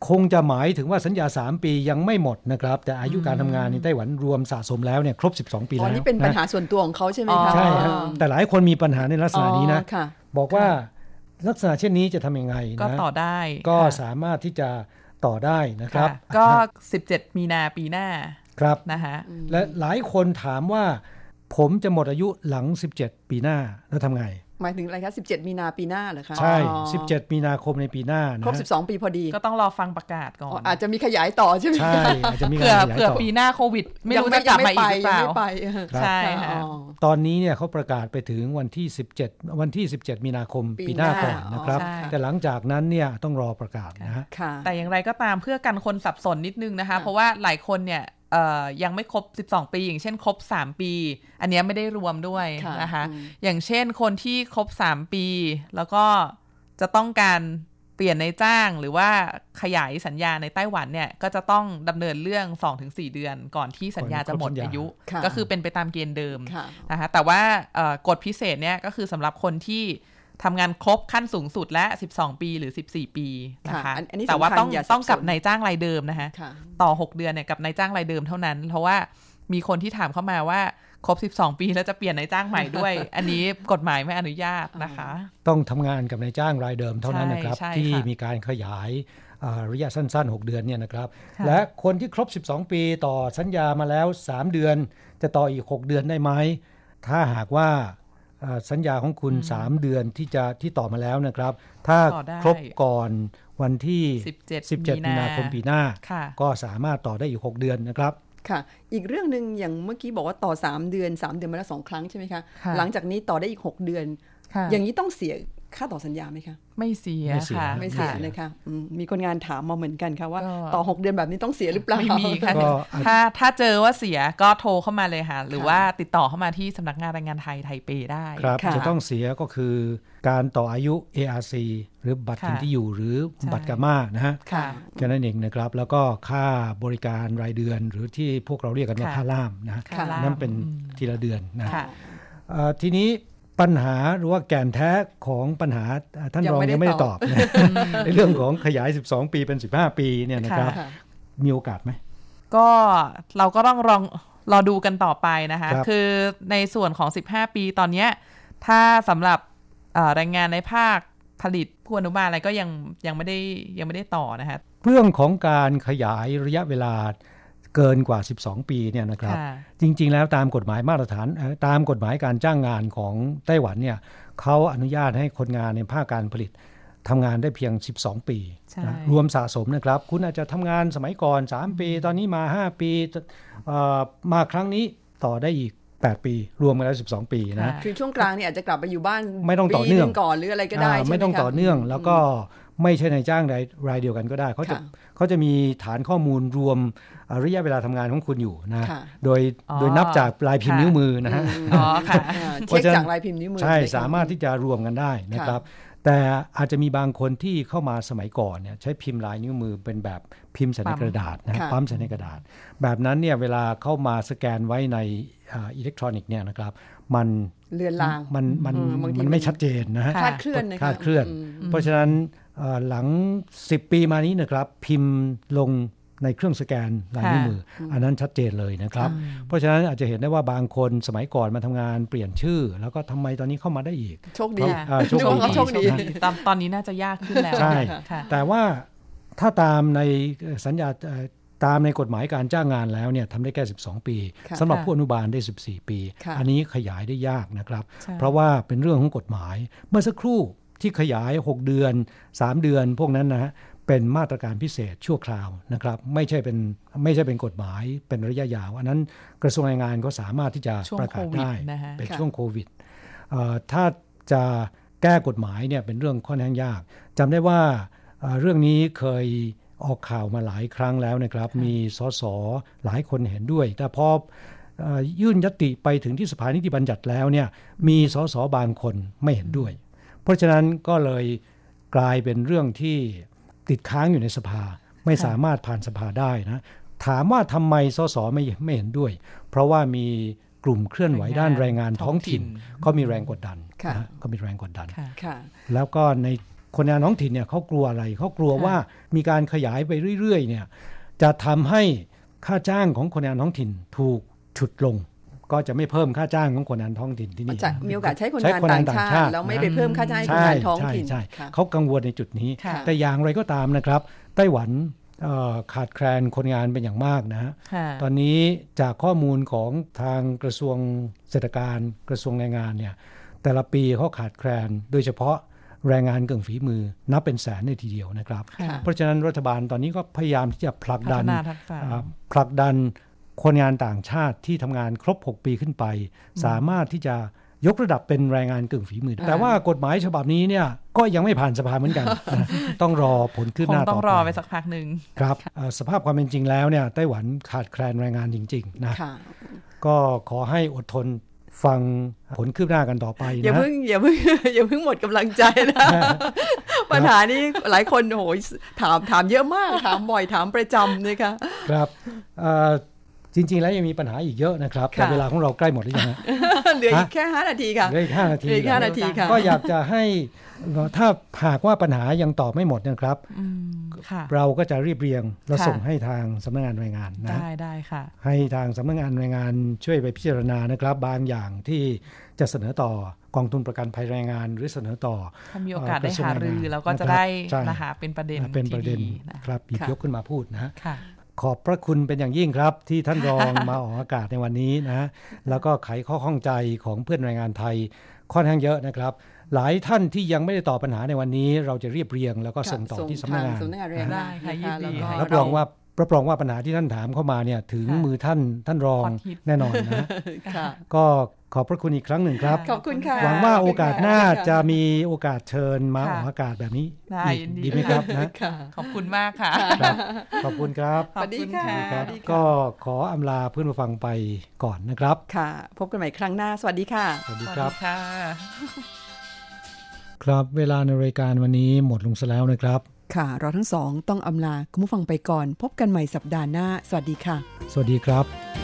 คงจะหมายถึงว่าสัญญา 3 ปียังไม่หมดนะครับ แต่อายุการทำงานในไต้หวันรวมสะสมแล้วเนี่ยครบ 12 ปีอ๋อแล้วนี่เป็นปัญหาะส่วนตัวของเขาใช่ไหมคะใช่ครับอ๋อแต่หลายคนมีปัญหาในลักษณะนี้นะอ๋อค่ะบอกว่าลักษณะเช่นนี้จะทำยังไงนะก็ต่อได้ ก็ค่ะสามารถที่จะต่อได้นะครับค่ะก็ 17 มีนาปีหน้าครับนะคะและหลายคนถามว่า ผมจะหมดอายุหลัง 17 ปีหน้าแล้วทำไง หมายถึงอะไรคะ 17 มีนาปีหน้าเหรอคะใช่อ๋อ17 มีนาคมในปีหน้านะครบ 12 ปีพอดี ก็ต้องรอฟังประกาศก่ออ๋อนอาจจะมีขยายต่อใช่ไหมใช่อาจจะมีเผื่กาอรขยายเผื่อต่อปีหน้าโควิด ไม่รู้จะกลับมาอีกหรือเปล่ายังไม่ไปยังไม่ไปใช่ค่ะอ๋อตอนนี้เนี่ยเขาประกาศไปถึงวันที่ 17 วันที่ 17 มีนาคมปีปีหน้าหน้าก่อนนะครับอ๋อใช่แต่หลังจากนั้นเนี่ยต้องรอประกาศนะฮะค่ะแต่อย่างไรก็ตามเพื่อกันคนสับสนนิดนึงนะคะ เพราะว่าหลายคนเนี่ยเอ่อ ยังไม่ครบ 12 ปี อย่างเช่นครบ 3 ปี อันเนี้ยไม่ได้รวมด้วยค่ะนะคะอืมอย่างเช่นคนที่ครบ 3 ปี แล้วก็จะต้องการเปลี่ยนในจ้างหรือว่าขยายสัญญาในไต้หวันเนี่ย ก็จะต้องดำเนินเรื่อง 2-4 เดือนก่อนที่สัญญาจะหมดอายุค่ะก็คือเป็นไปตามเกณฑ์เดิมค่ะนะคะแต่ว่าเอ่อกฎพิเศษเนี่ยก็คือสำหรับคนที่ ทำงานครบขั้นสูงสุดและ 12 ปีหรือ 14 ปีนะคะค่ะอันอันนี้แต่ว่าสำคัญต้องอย่าสับต้องกับสนนายจ้างรายเดิมนะคะค่ะต่อ 6 เดือนเนี่ยกับนายจ้างรายเดิมเท่านั้น เพราะว่ามีคนที่ถามเข้ามาว่าครบ 12 ปีแล้วจะเปลี่ยนนายจ้างใหม่ด้วย อันนี้กฎหมายไม่อนุญาตนะคะ ต้องทำงานกับนายจ้างรายเดิมเท่านั้นนะครับใช่ที่ค่ะมีการขยายอ่าระยะสั้น ๆ 6 เดือนเนี่ยนะครับค่ะและคนที่ครบ 12 ปีต่อสัญญามาแล้ว 3 เดือน จะต่ออีก 6 เดือนได้ไหม ถ้าหากว่าอ่า สัญญาของคุณ 3 เดือนที่จะที่ต่อมาแล้วนะครับ ถ้าต่อได้ครบก่อนวันที่ 17 17มีนาคมปีหน้าค่ะก็สามารถต่อได้อีก 6 เดือนนะครับค่ะ อีกเรื่องหนึ่งอย่างเมื่อกี้บอกว่าต่อ 3 เดือน 3 เดือนมาแล้วสองครั้งใช่ไหมคะค่ะหลังจากนี้ต่อได้อีก 6 เดือนค่ะอย่างนี้ต้องเสีย ค่าต่อสัญญาไหมคะ ไม่เสียไม่เสียค่ะ ไม่เสียค่ะนะคะอืมมีคนงานถามมาเหมือนกันค่ะว่าก็ต่อ 6 เดือนแบบนี้ต้องเสียหรือเปล่าไม่มีค่ะก็ถ้าถ้าเจอว่าเสียก็โทรเข้ามาเลยค่ะ หรือว่าติดต่อเข้ามาที่สำนักงานแรงงานไทยไทเปได้ครับค่ะจะต้องเสียก็คือการต่ออายุ ARC หรือบัตรค่ะถิ่นที่อยู่หรือใช่บัตรกามานะฮะค่ะแค่นั้นเองนะครับ แล้วก็ค่าบริการรายเดือนหรือที่พวกเราเรียกกันว่าค่ะค่าล่ามนะค่าล่ามนั่นเป็นอืมทีละเดือนนะค่ะเอ่อทีนี้ ปัญหาหรือว่าแก่นแท้ของปัญหาเอ่อท่านยังรองไม่ได้ยังไม่ได้ตตออบบนะในเรื่องของขยาย 12 ปีเป็น 15 ปีเนี่ยนะครับค่ะมีโอกาสไหม ก็เราก็ต้องลองรอดูกันต่อไปนะคะครับคือในส่วนของ 15 ปีตอนเนี้ยถ้าสำหรับเอ่อแรงงานในภาคผลิตผู้อนุบาลอะไรก็ยังยังไม่ได้ยังไม่ได้ต่อนะคะเรื่องของการขยายระยะเวลา เกินกว่า 12 ปีเนี่ยนะครับค่ะจริง ๆ แล้วตามกฎหมายมาตรฐานเอ่อตามกฎหมายการจ้างงานของไต้หวันเนี่ยเขาอนุญาตให้คนงานในภาคการผลิตทำงานได้เพียง 12 ปีใช่นะรวมสะสมนะครับ คุณอาจจะทำงานสมัยก่อน 3 ปี ตอนนี้มา 5 ปีเอ่อมาครั้งนี้ต่อได้อีก 8 ปี รวมกันแล้ว 12 ปีนะ คือช่วงกลางเนี่ยอาจจะกลับไปอยู่บ้าน ไม่ต้องต่อเนื่องปีหก่อนหรืออะไรก็ได้าใช่ไหมไม่ต้องคะต่อเนื่องแล้วก็ ไม่ใช่ในายจ้างรายรายเดียวกันก็ได้เขาจะค่ะเขาจะมีฐานข้อมูลรวมเอ่อระยะเวลาทำงานของคุณอยู่นะค่ะโดยอ๋อโดยนับจากลายพิมพ์ค่ะนิ้วมือนะฮะอ๋อค่ะอ่าเพเช็คราะฉะนั้นจากลายพิมพ์นิ้วมือใช่เลยค่ะสามารถที่จะรวมกันได้นะครับ แต่อาจจะมีบางคนที่เข้ามาสมัยก่อนเนี่ยใช้พิมพ์ลายนิ้วมือเป็นแบบพิมพ์ใส่ในปั๊มกระดาษนะค่ะปั๊มใส่ในกระดาษ แบบนั้นเนี่ยเวลาเข้ามาสแกนไว้ในอ่าอิเล็กทรอนิกส์เนี่ยนะครับมันเลือนลางมันมันเออบางทีมันไม่ชัดเจนนะฮะคลาดเคลื่อนนะคะคลาดเคลื่อนอืมเพราะฉะนั้นเอ่อ หลัง 10 ปีมานี้นะครับ พิมพ์ลงในเครื่องสแกนลายนิ้วมือ อันนั้นชัดเจนเลยนะครับ เพราะฉะนั้นอาจจะเห็นได้ว่าบางคนสมัยก่อนมาทำงานเปลี่ยนชื่อ แล้วก็ทำไมตอนนี้เข้ามาได้อีกโชคดีเอ่อโชคนึกว่าดีเขาโชคดีตอนตอนนี้น่าจะยากขึ้นแล้วใช่ค่ะแต่ว่าถ้าตามในสัญญาเอ่อตามในกฎหมายการจ้างงานแล้วเนี่ยทำได้แค่ 12 ปีค่ะสำหรับค่ะผู้อนุบาลได้ 14 ปีค่ะอันนี้ขยายได้ยากนะครับใช่เพราะว่าเป็นเรื่องของกฎหมายเมื่อสักครู่ ที่ขยาย 6 เดือน 3 เดือนพวกนั้นนะฮะเป็นมาตรการพิเศษชั่วคราวนะครับ ไม่ใช่เป็นไม่ใช่เป็นกฎหมายเป็นระยะยาว อันนั้นกระทรวงแรงงานก็สามารถที่จะช่วงประกาศโควิดได้นะฮะเป็นค่ะช่วงโควิดเอ่อถ้าจะแก้กฎหมายเนี่ยเป็นเรื่องค่อนข้างยากจำได้ว่าเอ่อเรื่องนี้เคยออกข่าวมาหลายครั้งแล้วนะครับ มีสสหลายคนเห็นด้วย แต่พอเอ่อยื่นยติไปถึงที่สภานิติบัญญัติแล้วเนี่ยมีสสบางคนไม่เห็นด้วย เพราะฉะนั้นก็เลยกลายเป็นเรื่องที่ติดค้างอยู่ในสภา ไม่สามารถผ่านสภาได้นะ ถามว่าทำไมสสไม่ไม่เห็นด้วย เพราะว่ามีกลุ่มเคลื่อนไหวด้านแรงงานท้องถิ่นก็มีแรงกดดันค่ะนะฮะก็มีแรงกดดันค่ะค่ะแล้วก็ในคนงานท้องถิ่นเนี่ยเขากลัวอะไรเขากลัวค่ะว่ามีการขยายไปเรื่อยๆเนี่ยจะทำให้ค่าจ้างของคนงานท้องถิ่นถูกฉุดลง ก็จะไม่เพิ่มค่าจ้างของคนงานท้องถิ่นที่นี่จะมีโอกาสใช้คนใช้งานคนต่างงานต่างชาชาติติแล้วไม่นะไปเพิ่มค่าจ้างให้คนใช่งานท้องใช่ถิ่นใช่ค่ะเขากังวลในจุดนี้ค่ะแต่อย่างไรก็ตามนะครับ ไต้หวันเอ่อขาดแคลนคนงานเป็นอย่างมากนะฮะค่ะตอนนี้จากข้อมูลของทางกระทรวงเศรษฐการกระทรวงแรงงานเนี่ยแต่ละปีเขาขาดแคลนโดยเฉพาะแรงงานเก่งฝีมือนับเป็นแสนในทีเดียวนะครับค่ะเพราะฉะนั้นรัฐบาลตอนนี้ก็พยายามที่จะผลักพัดัฒนนาทักษะอ่าผลักดัน คนงานต่างชาติที่ทำงานครบ 6 ปีขึ้นไป สามารถที่จะยกระดับเป็นแรงงานกึ่งฝีมือ แต่ว่ากฎหมายฉบับนี้เนี่ยก็ยังไม่ผ่านสภาเหมือนกันนะต้องรอผลคืบคหงน้าต้ต่อองรอไปไปสักพักหนึ่งครับเอ่อสภาพความเป็นจริงแล้วเนี่ยไต้หวันขาดแคลนแรงงานจริง ๆ นะค่ะก็ขอให้อดทนฟังผลคืบหน้ากันต่อไปอย่านะเพิ่งอย่าเพิ่งอย่าเพิ่งหมดกำลังใจนะปัญหานี้หลายคนโอ้โหถามถามเยอะมากถามบ่อยถามประจำนะคะครับเอ่อ จริง ๆ แล้วยังมีปัญหาอีกเยอะนะครับ แต่ค่ะเวลาของเราใกล้หมดหรือยังฮะเหลืออีกแค่5นาทีค่ะเหลืออีกห้านาทีเหลืออีกห้านาทีค่ะก็อยากจะให้ถ้าหากว่าปัญหายังตอบไม่หมดนะครับอืมค่ะเราก็จะรีบเรียงแล้วค่ะส่งให้ทางสำนักงานแรงงานนะได้ได้ค่ะ ให้ทางสำนักงานแรงงานช่วยไปพิจารณานะครับ บางอย่างที่จะเสนอต่อกองทุนประกันภัยแรงงานหรือเสนอต่อถ้ามีโอกาสได้กระทรวงหาแงรืงอนแล้วก็จะนรับได้ใช่นะคะเป็นประเด็นเป็นประเด็นที่ดีนะครับหยิบค่ะยกขึ้นมาพูดนะฮะค่ะ ขอบพระคุณเป็นอย่างยิ่งครับ ที่ท่านรองมาออกอากาศในวันนี้นะแล้วก็ไขข้อข้องใจของเพื่อนแรงงานไทยค่อนข้างเยอะนะครับ หลายท่านที่ยังไม่ได้ตอบปัญหาในวันนี้ เราจะเรียบเรียง แล้วก็ส่งต่อที่สำนักงานทสำนักงานแรงงานได้ค่ะยินดีนะคะให้รับรองว่า รับรองว่าปัญหาที่ท่านถามเข้ามาเนี่ยถึงค่ะมือท่านท่านรองฮอตฮิตแน่นอนนะค่ะก็ขอบพระคุณอีกครั้งหนึ่งครับ ขอบคุณค่ะ หวังว่าโอกาสหน้าขอบคุณค่ะจะมีโอกาสเชิญมาค่ะออกอากาศแบบนี้ได้อีกยินดีดีไหมครับนะค่ะขอบคุณมากค่ะครับขอบคุณครับสวัสดีค่ะครับ สวัสดีค่ะ ก็ขออำลาเพื่อนผู้ฟังไปก่อนนะครับ ค่ะ พบกันใหม่ครั้งหน้า สวัสดีค่ะ สวัสดีสวัสครับดีค่ะครับ เวลาในรายการวันนี้หมดลงซะแล้วนะครับ ค่ะ เราทั้งสองต้องอำลาคุณผู้ฟังไปก่อน พบกันใหม่สัปดาห์หน้า สวัสดีค่ะ สวัสดีครับ